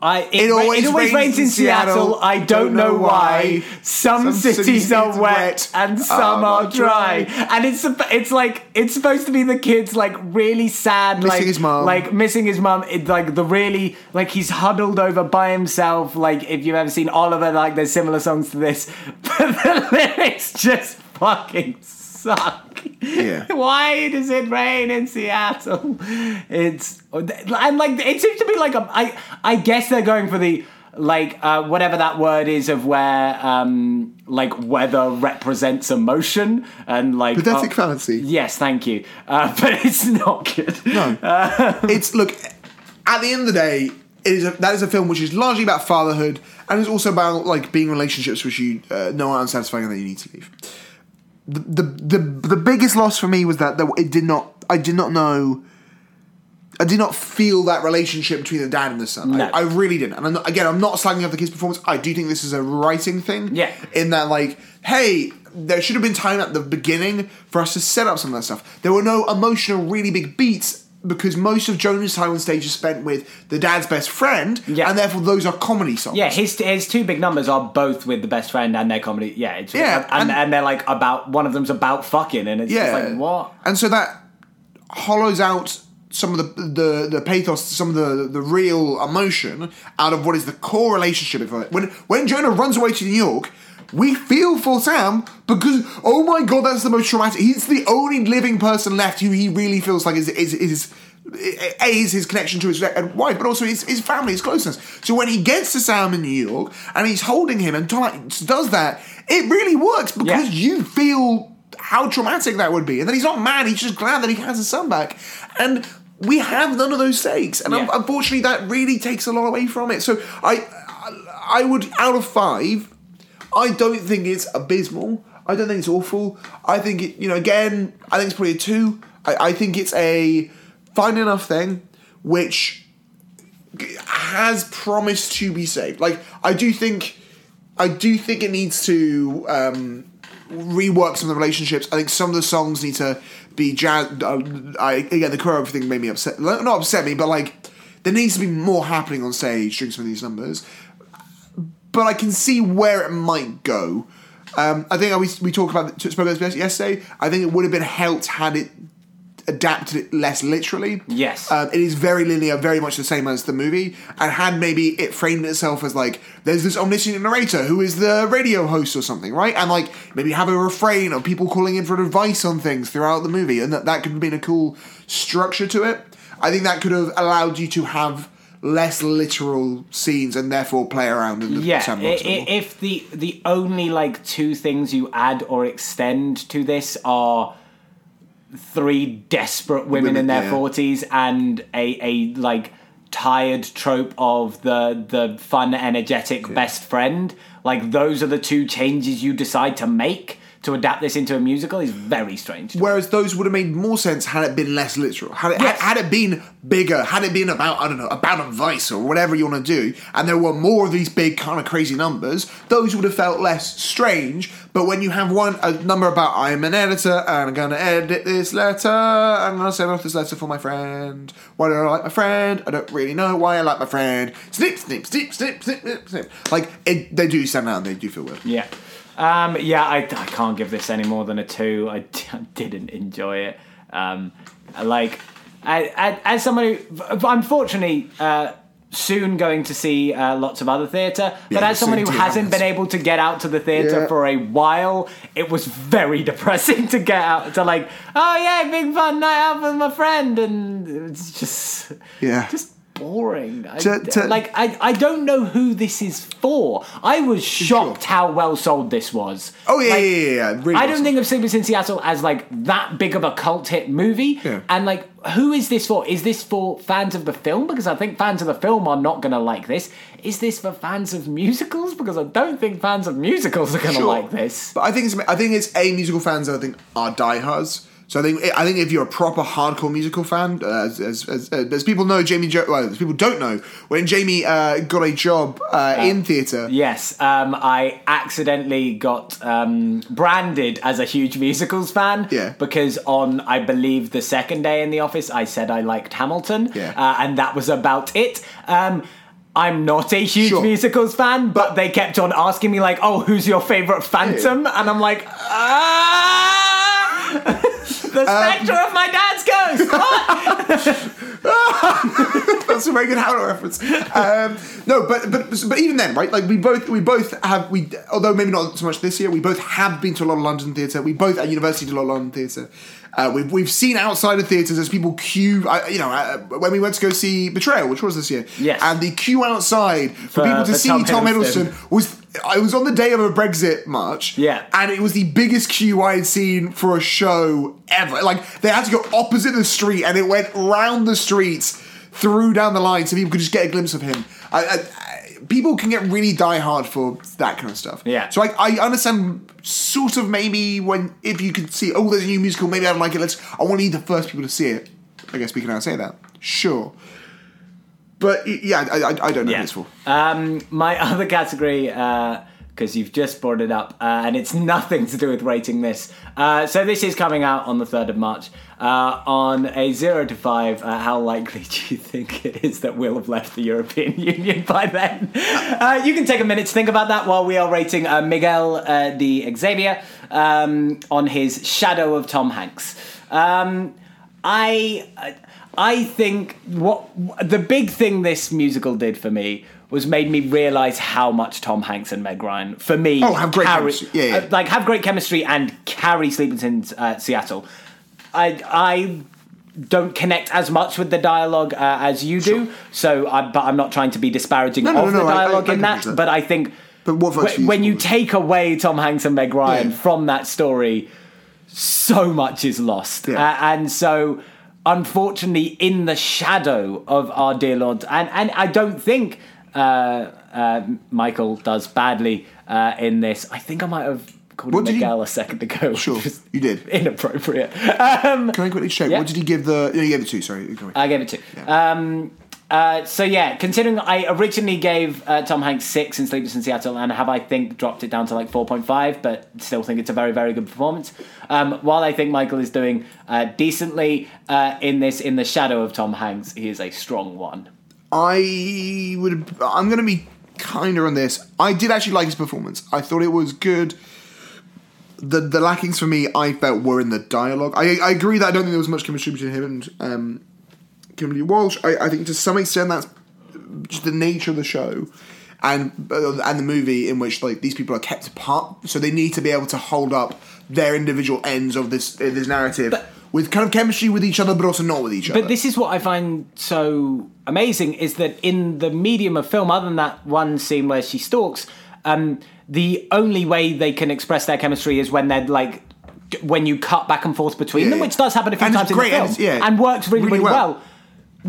I, it, It always it always rains, in Seattle. I don't, know why. Some, Some cities, cities are wet, wet, and some are are dry. And it's it's like it's supposed to be the kids like really sad, Missing like his mum. like missing his mum. It's like the really like he's huddled over by himself. Like if you've ever seen Oliver, like there's similar songs to this, but the lyrics just fucking suck. Yeah. Why does it rain in Seattle? It's and like it seems to be like a I I guess they're going for the like uh, whatever that word is of where um like weather represents emotion and like pathetic uh, fantasy. Yes, thank you. Uh, but it's not good. No, it's look. At the end of the day, it is a, that is a film which is largely about fatherhood and is also about like being in relationships which you uh, know are unsatisfying and that you need to leave. The, the the the biggest loss for me was that, that it did not. I did not know. I did not feel that relationship between the dad and the son. No. I, I really didn't. And I'm not, again, I'm not slagging off the kid's performance. I do think this is a writing thing. Yeah. In that, like, hey, there should have been time at the beginning for us to set up some of that stuff. There were no emotional, really big beats because most of Jonah's time on stage is spent with the dad's best friend, Yeah. and therefore those are comedy songs. Yeah, his his two big numbers are both with the best friend and their comedy. Yeah, it's, Yeah, and, and- and they're like about one of them's about fucking, and it's yeah. just like what? And so that hollows out some of the the, the pathos, some of the the real emotion out of what is the core relationship. When when Jonah runs away to New York. We feel for Sam because oh my god, that's the most traumatic. He's the only living person left who he really feels like is is is a is his connection to his wife, but also his, his family, his closeness. So when he gets to Sam in New York and he's holding him and does that, it really works because Yeah. you feel how traumatic that would be. And then he's not mad; he's just glad that he has his son back. And we have none of those stakes, and Yeah. unfortunately, that really takes a lot away from it. So I, I would out of five, I don't think it's abysmal. I don't think it's awful. I think it, you know, again, I think it's probably a two. I, I think it's a fine enough thing, which has promised to be saved. Like I do think, I do think it needs to um, rework some of the relationships. I think some of the songs need to be jazz. Uh, I again, the choreography thing made me upset. Not upset me, but like there needs to be more happening on stage during some of these numbers. But I can see where it might go. Um, I think we we talked about spoke about this yesterday. I think it would have been helped had it adapted it less literally. Yes. Um, it is very linear, very much the same as the movie, and had maybe it framed itself as like there's this omniscient narrator who is the radio host or something, right? And like maybe have a refrain of people calling in for advice on things throughout the movie, and that that could have been a cool structure to it. I think that could have allowed you to have less literal scenes and therefore play around in the Yeah, sandbox. more. if the the only like two things you add or extend to this are three desperate women, Women, in their yeah. forties and a a like tired trope of the the fun energetic best friend, like those are the two changes you decide to make to adapt this into a musical is very strange. Whereas those would have made more sense had it been less literal. Had it, Yes. had, had it been bigger, had it been about, I don't know, about advice or whatever you want to do, and there were more of these big kind of crazy numbers, those would have felt less strange. But when you have one, a number about, I'm an editor and I'm going to edit this letter, I'm going to send off this letter for my friend. Why do I like my friend? I don't really know why I like my friend. Snip, snip, snip, snip, snip, snip, snip. Like, it, they do stand out and they do feel weird. Yeah. Um, yeah, I, I can't give this any more than a two. I, d- I didn't enjoy it. Um, like, I, I, as someone who, unfortunately, uh, soon going to see uh, lots of other theatre, but Yeah, as someone who hasn't happens. been able to get out to the theatre Yeah. for a while, it was very depressing to get out to like, oh yeah, big fun night out with my friend, and it's just, Yeah. just boring. I, To- to- like I, I don't know who this is for. I was shocked how well sold this was. Oh yeah, Like, yeah, yeah, yeah. Really I don't awesome. think of Sleepless in Seattle as like that big of a cult hit movie. Yeah. And like, who is this for? Is this for fans of the film? Because I think fans of the film are not going to like this. Is this for fans of musicals? Because I don't think fans of musicals are going to Sure. like this. But I think it's I think it's a musical fans that I think are diehards. So I think I think if you're a proper hardcore musical fan, uh, as, as, as, as people know, Jamie, jo- well, as people don't know, when Jamie uh, got a job uh, in theatre, Yes, um, I accidentally got um, branded as a huge musicals fan. Yeah. Because on, I believe, the second day in the office, I said I liked Hamilton. Yeah. Uh, and that was about it. Um, I'm not a huge Sure. musicals fan, but they kept on asking me like, "Oh, who's your favorite Phantom?" And I'm like, ah, the spectre of my dad's ghost. What? that's a very good Howler reference. Um, no, but but but even then, right? Like we both we both have we although maybe not so much this year, we both have been to a lot of London theatre. We both at university did a lot of London theatre. Uh, we've we've seen outside of theatres as people queue. Uh, you know, uh, when we went to go see Betrayal, which was this year, Yes. and the queue outside for, For- people to for see Tom Tom, Hiddleston. Hiddleston was. I was on the day of a Brexit march, Yeah. and it was the biggest queue I had seen for a show ever. Like they had to go opposite the street, and it went round the streets, through down the line, so people could just get a glimpse of him. I, I, I, people can get really diehard for that kind of stuff. Yeah. So I, I understand sort of maybe when if you could see, oh, there's a new musical, maybe I don't like it. Let's. I want to be the first people to see it. I guess we can now say that. Sure. But yeah, I, I, I don't know Yeah. for. Um, my other category, because you've just brought it up, uh, and it's nothing to do with rating this. Uh, so this is coming out on the third of March. Uh, on a zero to five, uh, how likely do you think it is that we'll have left the European Union by then? Uh, you can take a minute to think about that while we are rating uh, Miguel uh, de Xavier um, on his Shadow of Tom Hanks. Um, I I think what the big thing this musical did for me was made me realize how much Tom Hanks and Meg Ryan for me Oh, have great carry- chemistry. Yeah, yeah. uh, like have great chemistry and carry Sleepers in uh, Seattle. I I don't connect as much with the dialogue uh, as you do, so I, but I'm not trying to be disparaging No, no, of no, the no, I- I- dialogue in that, that. but I think. But what works wh- you when you take away Tom Hanks and Meg Ryan Yeah. from that story, so much is lost. Yeah. Uh, and so, unfortunately, in the shadow of our dear Lord, and, and I don't think uh, uh, Michael does badly uh, in this. I think I might have called What him did he- a second ago. Sure, you did. Inappropriate. Um, Can I quickly check? Yeah. What did he give the? No, you gave it two. Sorry. I gave it two. Um, uh, so yeah, considering I originally gave uh, Tom Hanks six in Sleepless in Seattle, and have I think dropped it down to like four point five, but still think it's a very very good performance. Um, while I think Michael is doing uh, decently uh, in this, in the shadow of Tom Hanks, he is a strong one. I would. I'm going to be kinder on this. I did actually like his performance. I thought it was good. The the lackings for me, I felt, were in the dialogue. I, I agree that I don't think there was much chemistry between him and um, Kimberley Walsh. I, I think to some extent that's just the nature of the show and uh, and the movie in which like these people are kept apart, so they need to be able to hold up their individual ends of this uh, this narrative with kind of chemistry with each other, but also not with each other. But this is what I find so amazing is that in the medium of film, other than that one scene where she stalks, um, the only way they can express their chemistry is when they're like when you cut back and forth between Yeah, them, yeah. which does happen a few And it's times in the and film, yeah, and works really, really really, well. well.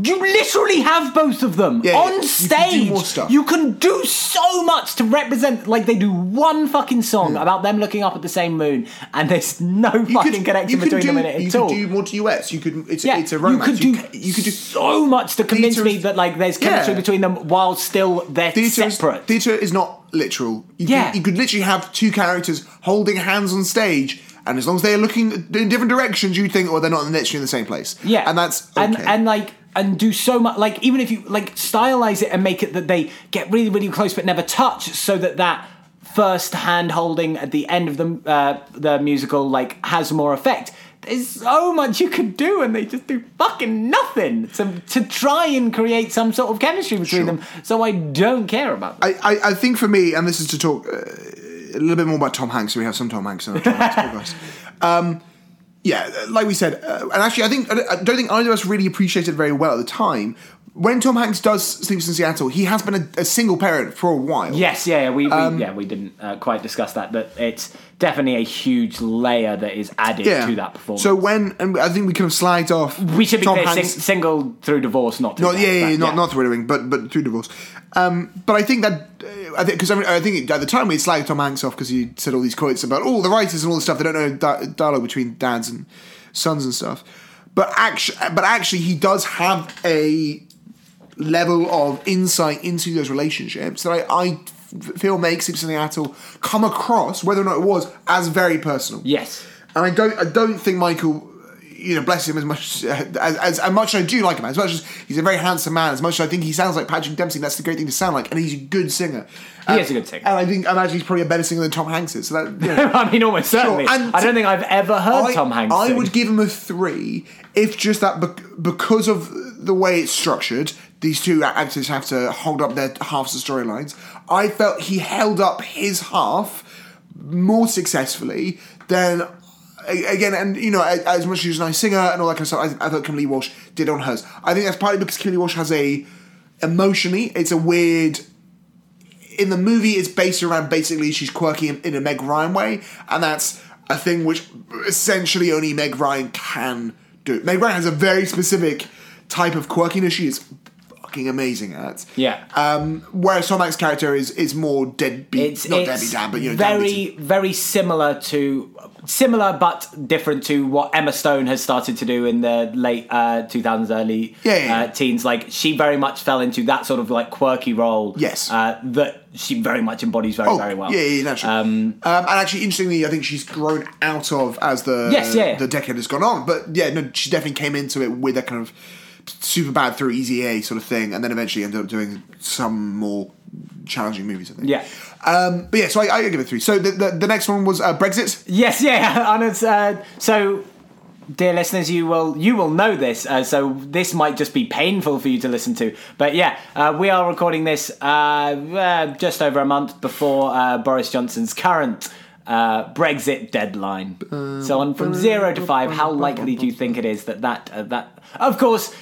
You literally have both of them Yeah, yeah. on You can do stage. more stuff. You can do so much to represent. Like they do one fucking song Hmm. about them looking up at the same moon, and there's no fucking connection between do, them in it at you at could all. do more duets. You could. It's, Yeah, it's a romance. you could do you could do so much to convince me is- that like there's chemistry Yeah. between them while still they're theatre. Is, separate. theatre is not literal. You Yeah. could, you could literally have two characters holding hands on stage, and as long as they're looking in different directions, you think, oh, they're not literally in the same place. yeah, and that's okay. and and like and do so much like even if you like stylize it and make it that they get really really close but never touch, so that that first hand holding at the end of the uh, the musical like has more effect. There's so much you could do, and they just do fucking nothing to to try and create some sort of chemistry between Sure. them. So I don't care about them. I, I, I think for me, and this is to talk uh, a little bit more about Tom Hanks. So we have some Tom Hanks in our Tom Hanks podcast. Um, yeah, like we said, uh, and actually, I think I don't think either of us really appreciated it very well at the time. when Tom Hanks does Sleepless in Seattle, he has been a, a single parent for a while. Yes, yeah, yeah, we, we Um, yeah we didn't uh, quite discuss that, but it's definitely a huge layer that is added Yeah. to that performance. So when and I think we kind of slagged off. we should be Tom clear, sing, single through divorce, not through Not, yeah, yeah, yeah, not not through widowing, but but through divorce. Um, but I think that uh, I think because I, mean, I think at the time we slagged Tom Hanks off because he said all these quotes about all the writers and all the stuff they don't know di- dialogue between dads and sons and stuff. But actually, but actually, he does have a level of insight into those relationships that I feel makes Sleepless in Seattle come across, whether or not it was, as very personal. Yes. And I don't, I don't think Michael, you know, bless him as much as, as, as much as I do like him, as much as he's a very handsome man, as much as I think he sounds like Patrick Dempsey. That's the great thing to sound like, and he's a good singer. He And- is a good singer. and I think, I imagine he's probably a better singer than Tom Hanks is. So that, you know, I mean, almost certainly. and I don't think I've ever heard I, Tom Hanks. I sing. would give him a three if just that bec- because of the way it's structured. These two actors have to hold up their halves of storylines. I felt he held up his half more successfully than again, and you know, as much as she's a nice singer and all that kind of stuff, I, I thought Kimberley Walsh did on hers. I think that's partly because Kimberley Walsh has a emotionally, it's a weird. In the movie, it's based around basically she's quirky in, in a Meg Ryan way, and that's a thing which essentially only Meg Ryan can do. Meg Ryan has a very specific type of quirkiness she is fucking amazing at. Yeah. Um, whereas Tom Hanks' character is is more deadbeat, it's, not it's deadbeat dad, but you know, very deadbeat. very similar to similar but different to what Emma Stone has started to do in the late uh, 2000s early Yeah, yeah, yeah. Uh, teens like she very much fell into that sort of like quirky role Yes. uh, that she very much embodies very Oh, very well Yeah, yeah, naturally. Um, and actually, interestingly, I think she's grown out of as the Yes, yeah, the decade has gone on. But yeah, no, she definitely came into it with that kind of Superbad through Easy A sort of thing, and then eventually ended up doing some more challenging movies. I think. yeah Um, but yeah, so I, I give it three. So the the, the next one was uh, Brexit. Yes, yeah, and it's, uh, so. Dear listeners, you will you will know this, uh, so this might just be painful for you to listen to. But yeah, uh, we are recording this uh, uh, just over a month before uh, Boris Johnson's current uh, Brexit deadline. so on from zero to five, how likely do you think it is that that uh, that? Of course,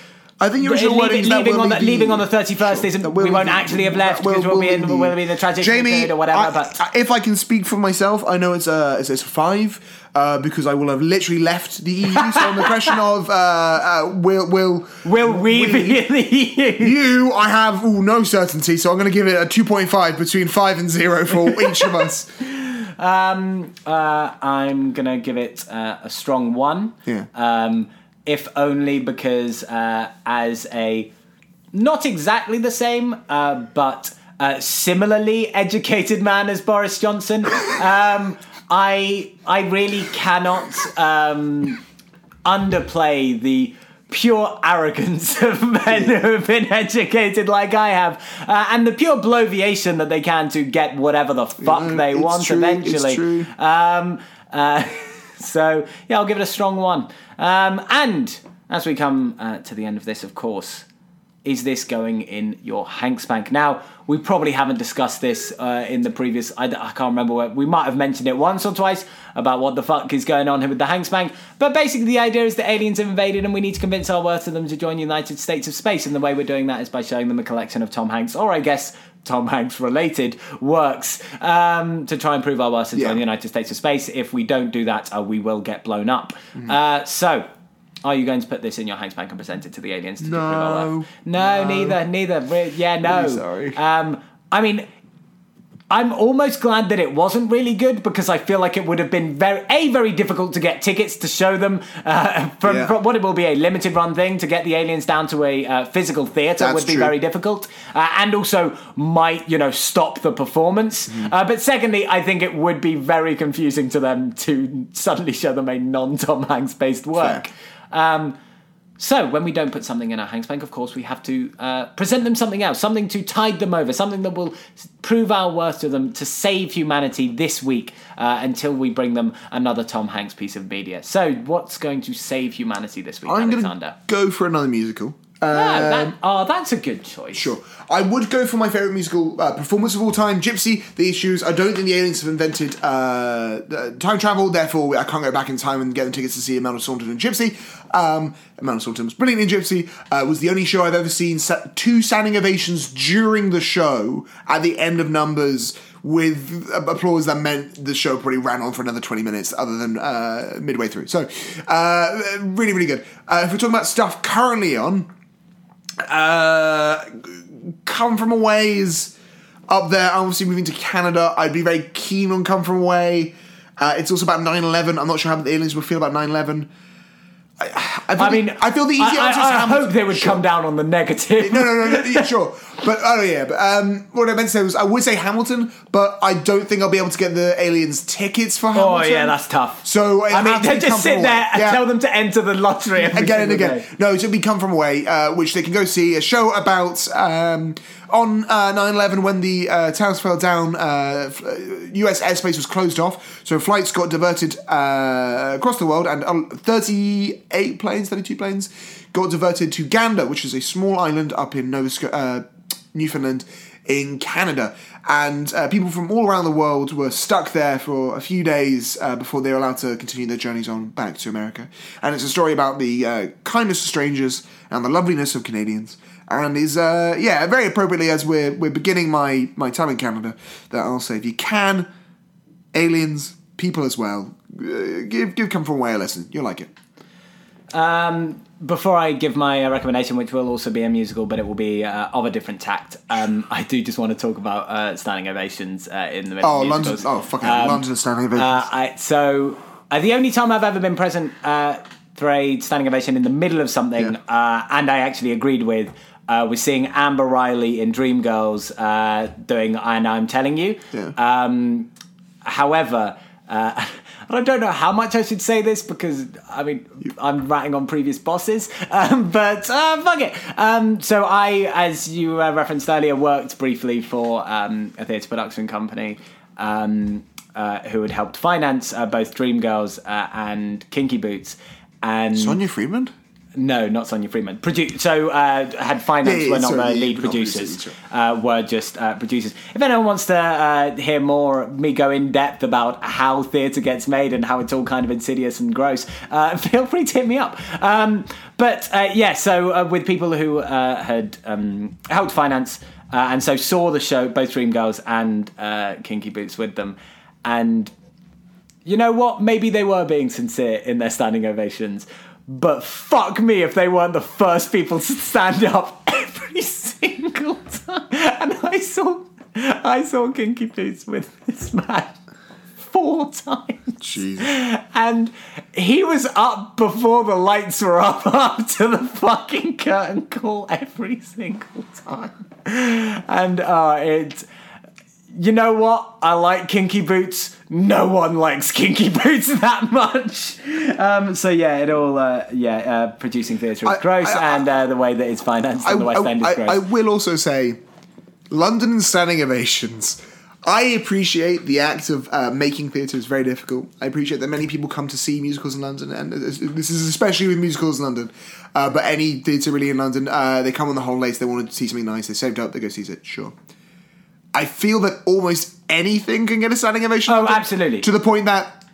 I think your original leaving, wording that leaving on the, leaving on the thirty first Sure. isn't. That We won't actually have left because we'll, will be in we'll be in the transition Jamie, period or whatever. I- but I- if I can speak for myself, I know it's a it's, it's a five uh, because I will have literally left the EU. so on the question of uh, uh, will will will we be in the EU? you, I have ooh, no certainty, so I'm going to give it a two point five between five and zero for each of us. Uh, I'm gonna give it uh, a strong one. Yeah. Um, if only because uh, as a not exactly the same, uh, but uh, similarly educated man as Boris Johnson, um, I I really cannot um, underplay the pure arrogance of men who have been educated like I have, uh, and the pure bloviation that they can to get whatever the fuck Yeah, they it's want true, eventually. true. Um, uh, so yeah, I'll give it a strong one. Um, and as we come uh, to the end of this, of course, is this going in your Hanks bank? Now, we probably haven't discussed this uh, in the previous. I, I can't remember where we might have mentioned it once or twice about what the fuck is going on here with the Hanks bank. But basically, the idea is that aliens have invaded, and we need to convince our worth of them to join the United States of Space. And the way we're doing that is by showing them a collection of Tom Hanks, or I guess. Tom Hanks related works um, to try and prove our worth to Yeah. join the United States of Space. If we don't do that, uh, we will get blown up. Mm-hmm. Uh, so, are you going to put this in your Hanks bank and present it to the aliens to prove our No. No, No. neither, neither. Re- Yeah, no. Really sorry. Um, I mean, I'm almost glad that it wasn't really good because I feel like it would have been very a very difficult to get tickets to show them uh, from, Yeah. from what it will be a limited run thing to get the aliens down to a uh, physical theater would be true. very difficult uh, and also might you know stop the performance. Uh, but secondly, I think it would be very confusing to them to suddenly show them a non Tom Hanks based work. Um, so when we don't put something in our Hanks Bank, of course, we have to uh, present them something else, something to tide them over, something that will prove our worth to them to save humanity this week uh, until we bring them another Tom Hanks piece of media. So what's going to save humanity this week, I'm going Alexander? go for another musical. Yeah, that- oh, that's a good choice. Sure. I would go for my favourite musical uh, performance of all time, Gypsy, The Issues. I don't think the aliens have invented uh, time travel, therefore I can't go back in time and get the tickets to see Imelda Staunton and Gypsy. Um, Imelda Staunton was brilliant in Gypsy. Uh, was the only show I've ever seen sa- two standing ovations during the show at the end of numbers with applause that meant the show probably ran on for another 20 minutes other than uh, midway through. So, uh, really, really good. Uh, if we're talking about stuff currently on, uh, Come From Away is up there. Obviously, moving to Canada, I'd be very keen on Come From Away. Uh, it's also about 9 11. I'm not sure how the aliens would feel about 9 11. I, I, I the- mean, I feel the easy I, answer is I, I Hamilton. hope they would Sure. come down on the negative. No, no, no, no sure. But oh yeah, but um, what I meant to say was I would say Hamilton, but I don't think I'll be able to get the aliens tickets for Hamilton. Oh yeah, that's tough. So I mean, they just sit there and Yeah. tell them to enter the lottery again and again. day. No, it should be Come From Away, uh, which they can go see a show about um, on uh, 9/11 when the uh, towers fell down. Uh, uh, U.S. airspace was closed off, so flights got diverted uh, across the world, and um, 38 planes, 32 planes, got diverted to Gander, which is a small island up in Nova Sc- uh, Newfoundland in Canada. And uh, people from all around the world were stuck there for a few days uh, before they were allowed to continue their journeys on back to America. And it's a story about the uh, kindness of strangers and the loveliness of Canadians. And is uh, yeah, very appropriately as we're we're beginning my my time in Canada, that I'll say if you can, aliens, people as well, uh, give give Come From Away a listen. You'll like it. Um, before I give my uh, recommendation, which will also be a musical, but it will be uh, of a different tact, um, I do just want to talk about uh, standing ovations uh, in the middle Oh, of London! Oh, fucking Um, London standing ovations. Uh, I, so uh, the only time I've ever been present uh, for a standing ovation in the middle of something, Yeah. uh, and I actually agreed with, uh, was seeing Amber Riley in Dreamgirls uh, doing "And I'm Telling You." Yeah. Um, however, uh, I don't know how much I should say this because I mean I'm ratting on previous bosses, um, but uh, fuck it. Um, so I, as you uh, referenced earlier, worked briefly for um, a theatre production company. Um, uh, who had helped finance uh, both Dreamgirls uh, and Kinky Boots, and Sonia Friedman. No, not Sonia Freeman. Produ- so uh, had finance Yeah, were not sorry, the lead producers, uh, were just uh, producers. If anyone wants to uh, hear more, me go in depth about how theatre gets made and how it's all kind of insidious and gross, uh, feel free to hit me up. Um, but uh, yeah, so uh, with people who uh, had um, helped finance uh, and so saw the show, both Dreamgirls and uh, Kinky Boots with them, and you know what? Maybe they were being sincere in their standing ovations, but fuck me if they weren't the first people to stand up every single time. And I saw, I saw Kinky Boots with this man four times. Jesus. And he was up before the lights were up, up to the fucking curtain call every single time. And uh, it. You know what? I like Kinky Boots. No one likes Kinky Boots that much. Um, so yeah, it all uh, yeah, uh, producing theatre is I- gross, I- I- and uh, the way that it's financed I, on the West End is gross. I will also say, London and standing ovations. I appreciate the act of uh, making theatre is very difficult. I appreciate that many people come to see musicals in London, and this is especially with musicals in London. Uh, but any theatre really in London, uh, they come on the holidays, they want to see something nice, they saved up, they go see it. Sure. I feel that almost anything can get a standing ovation. Oh, absolutely. To the point that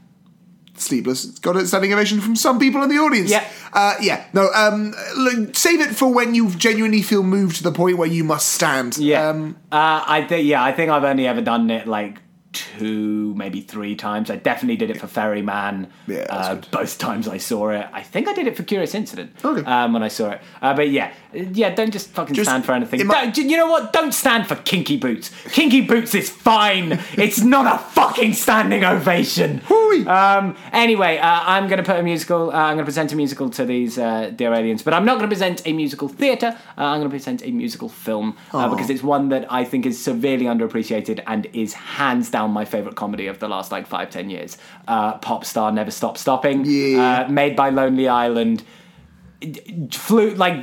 Sleepless got a standing ovation from some people in the audience. Yeah. Uh, yeah. No. Um. Look, save it for when you genuinely feel moved to the point where you must stand. Yeah, Um, uh, I think yeah, I think I've only ever done it like two, maybe three times. I definitely did it for Ferryman. Yeah, uh, both times I saw it. I think I did it for Curious Incident. Okay. Um, when I saw it, uh, but yeah, yeah, don't just fucking Just- stand for anything. you know what? Don't stand for Kinky Boots. Kinky Boots is fine. it's not a fucking standing ovation. Um, anyway, uh, I'm going to put a musical. Uh, I'm going to present a musical to these uh, dear aliens, but I'm not going to present a musical theatre. Uh, I'm going to present a musical film uh, because it's one that I think is severely underappreciated and is hands down my favourite comedy of the last like five ten years. Uh, Pop star Never Stop Stopping, Yeah. uh, made by Lonely Island, flew like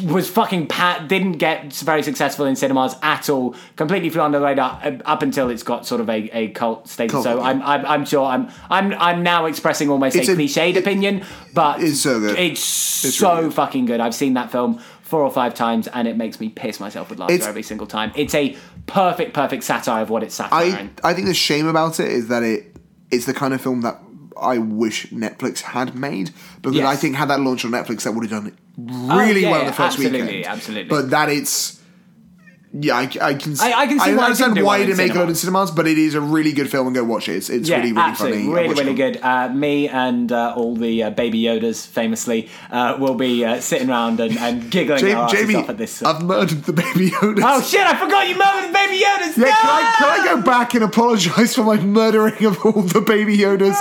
was fucking pat didn't get very successful in cinemas at all completely flew under the radar uh, up until it's got sort of a, a cult status Cult, so yeah. I'm, I'm I'm sure I'm I'm I'm now expressing almost It's a a- cliched it- opinion but it's so good. it's, so really good. fucking good I've seen that film four or five times, and it makes me piss myself with laughter It's- every single time. It's a perfect, perfect satire of what it's satiring. I I think the shame about it is that it it's the kind of film that I wish Netflix had made because Yes. I think had that launched on Netflix that would have done really yeah, well in yeah, the first absolutely, weekend. absolutely. But that it's yeah, I, I can I- I can see why it understand why it in didn't make it cinema. in cinemas, but it is a really good film and go watch it. It's, it's yeah, really really absolutely, funny. I really, really good. Uh, me and uh, all the uh, baby Yodas, famously, uh, will be uh, sitting around and, and giggling Jamie, our asses Jamie off at this. uh, I've murdered the baby Yodas. oh shit! I forgot you murdered the baby Yodas. Yeah, no! can I, can I go back and apologise for my murdering of all the baby Yodas?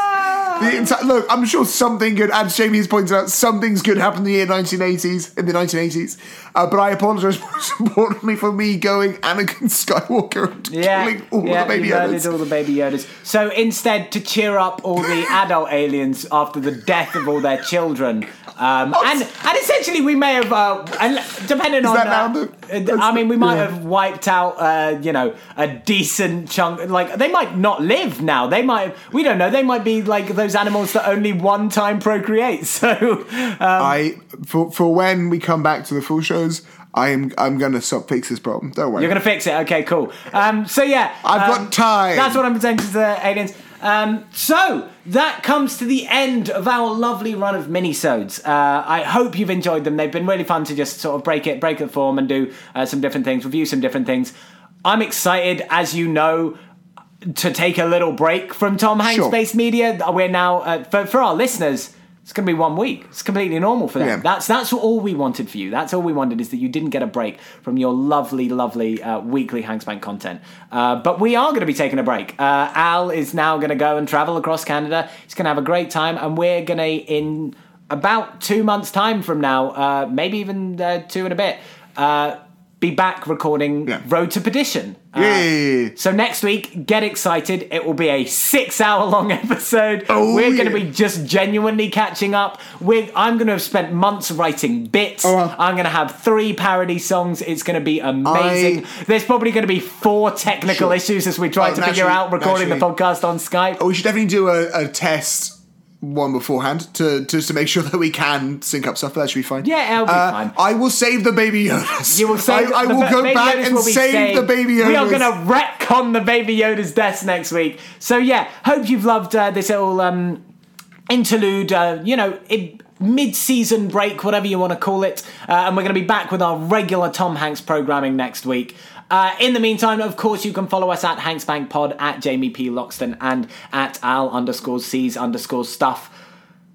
The enti- look, I'm sure something good, as Jamie has pointed out, something's good happened in the year 1980s, in the 1980s. Uh, but I apologise most importantly for me going Anakin Skywalker and Yeah, killing all yeah, the baby you Yodas. all the baby Yodas. So instead, to cheer up all the adult aliens after the death of all their children, um, and and essentially we may have, uh, and depending on, that uh, the- uh, I mean, we might yeah. have wiped out, uh, you know, a decent chunk. Like they might not live now. They might, we don't know. They might be like those animals that only one time procreate. So um, I for for when we come back to the full shows, I am I'm gonna stop fix this problem. Don't worry. You're gonna fix it. Okay, cool. Um, so yeah, I've um, got time. That's what I'm presenting to the aliens. Um, so that comes to the end of our lovely run of minisodes. Uh, I hope you've enjoyed them. They've been really fun to just sort of break it, break the form, and do uh, some different things, review some different things. I'm excited, as you know, to take a little break from Tom Hanks Sure. based media. We're now uh, for for our listeners. It's going to be one week. It's completely normal for them. Yeah. That's that's all we wanted for you. That's all we wanted is that you didn't get a break from your lovely, lovely uh, weekly Hanksbank content. Uh, but we are going to be taking a break. Uh, Al is now going to go and travel across Canada. He's going to have a great time, and we're going to in about two months' time from now, uh, maybe even uh, two and a bit. Uh, be back recording Yeah. Road to Perdition. Uh, Yeah. so next week, get excited. It will be a six-hour-long episode. Oh, We're going to be just genuinely catching up. We're, I'm going to have spent months writing bits. Wow. I'm going to have three parody songs. It's going to be amazing. I- There's probably going to be four technical Sure. issues as we try Oh, to figure out recording the podcast on Skype. Oh, we should definitely do a, a test one beforehand to just to make sure that we can sync up stuff. But that should be fine. Yeah, it'll be Uh, fine. I will save the baby Yodas. You will save. I, I will ba- go Baby back Yodas and save saved. the baby Yodas. We are going to retcon the baby Yoda's deaths next week. So yeah, hope you've loved uh, this little um, interlude. Uh, you know. It, Mid-season break, whatever you want to call it, uh, and we're going to be back with our regular Tom Hanks programming next week. Uh, in the meantime, of course, you can follow us at Hanksbank Pod, at Jamie P Loxton, and at Al underscore C's underscore stuff.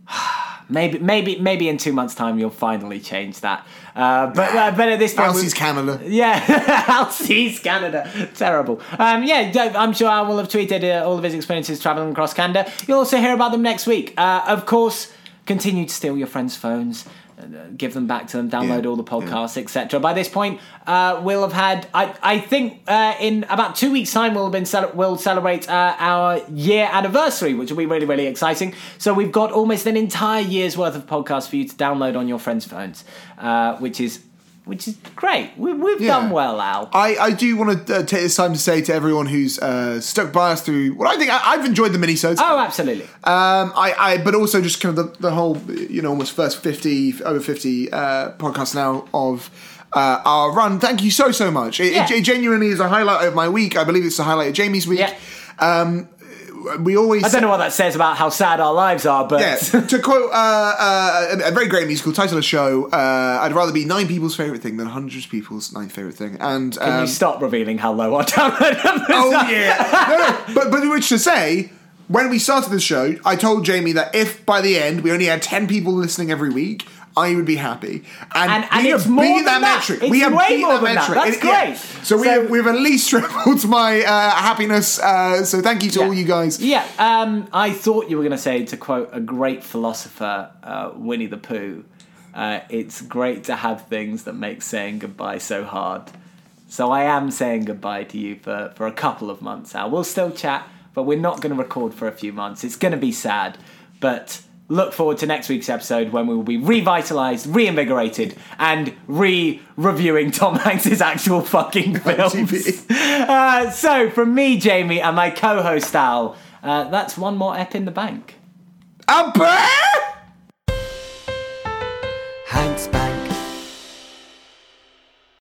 Maybe, maybe, maybe in two months' time you'll finally change that. Uh, but, uh, but at this point, Elsie's Canada. yeah, Alcys Canada. Terrible. Um, yeah, I'm sure Al will have tweeted uh, all of his experiences traveling across Canada. You'll also hear about them next week. Uh, of course, continue to steal your friends' phones. Give them back to them. Download Yeah, all the podcasts, etc. By this point, uh, we'll have had. I, I think uh, in about two weeks' time, we'll have been cele- we'll celebrate uh, our year anniversary, which will be really really exciting. So we've got almost an entire year's worth of podcasts for you to download on your friends' phones, uh, which is which is great. We, we've Yeah. done well, Al. I, I do want to uh, take this time to say to everyone who's uh, stuck by us through what I think I, I've enjoyed the minisodes. Oh, absolutely. Um, I, I, but also just kind of the, the whole, you know, almost first fifty, over fifty uh, podcasts now of uh, our run. Thank you so so much. It, Yeah. it genuinely is a highlight of my week. I believe it's a highlight of Jamie's week. Yeah. Um, we always. I don't know what that says about how sad our lives are, but Yeah, to quote uh, uh, a, a very great musical title of a show, uh, I'd rather be nine people's favourite thing than hundreds of people's ninth favourite thing. And can um, you stop revealing how low our download numbers Oh are? yeah, no, no. But but which to say, when we started the show, I told Jamie that if by the end we only had ten people listening every week, I would be happy. And, And- and we have more beaten than that. metric. It's we have way beaten more than that. That's It- yeah. great. So, we have, we've at least tripled my uh, happiness. Uh, so thank you to all you guys. Yeah, um, I thought you were going to say, to quote a great philosopher, uh, Winnie the Pooh, uh, it's great to have things that make saying goodbye so hard. So I am saying goodbye to you for, for a couple of months now. We'll still chat, but we're not going to record for a few months. It's going to be sad, but look forward to next week's episode when we will be revitalized, reinvigorated, and re-reviewing Tom Hanks's actual fucking films. Uh, so, from me, Jamie, and my co-host Al, uh, that's one more ep in the bank. A bird!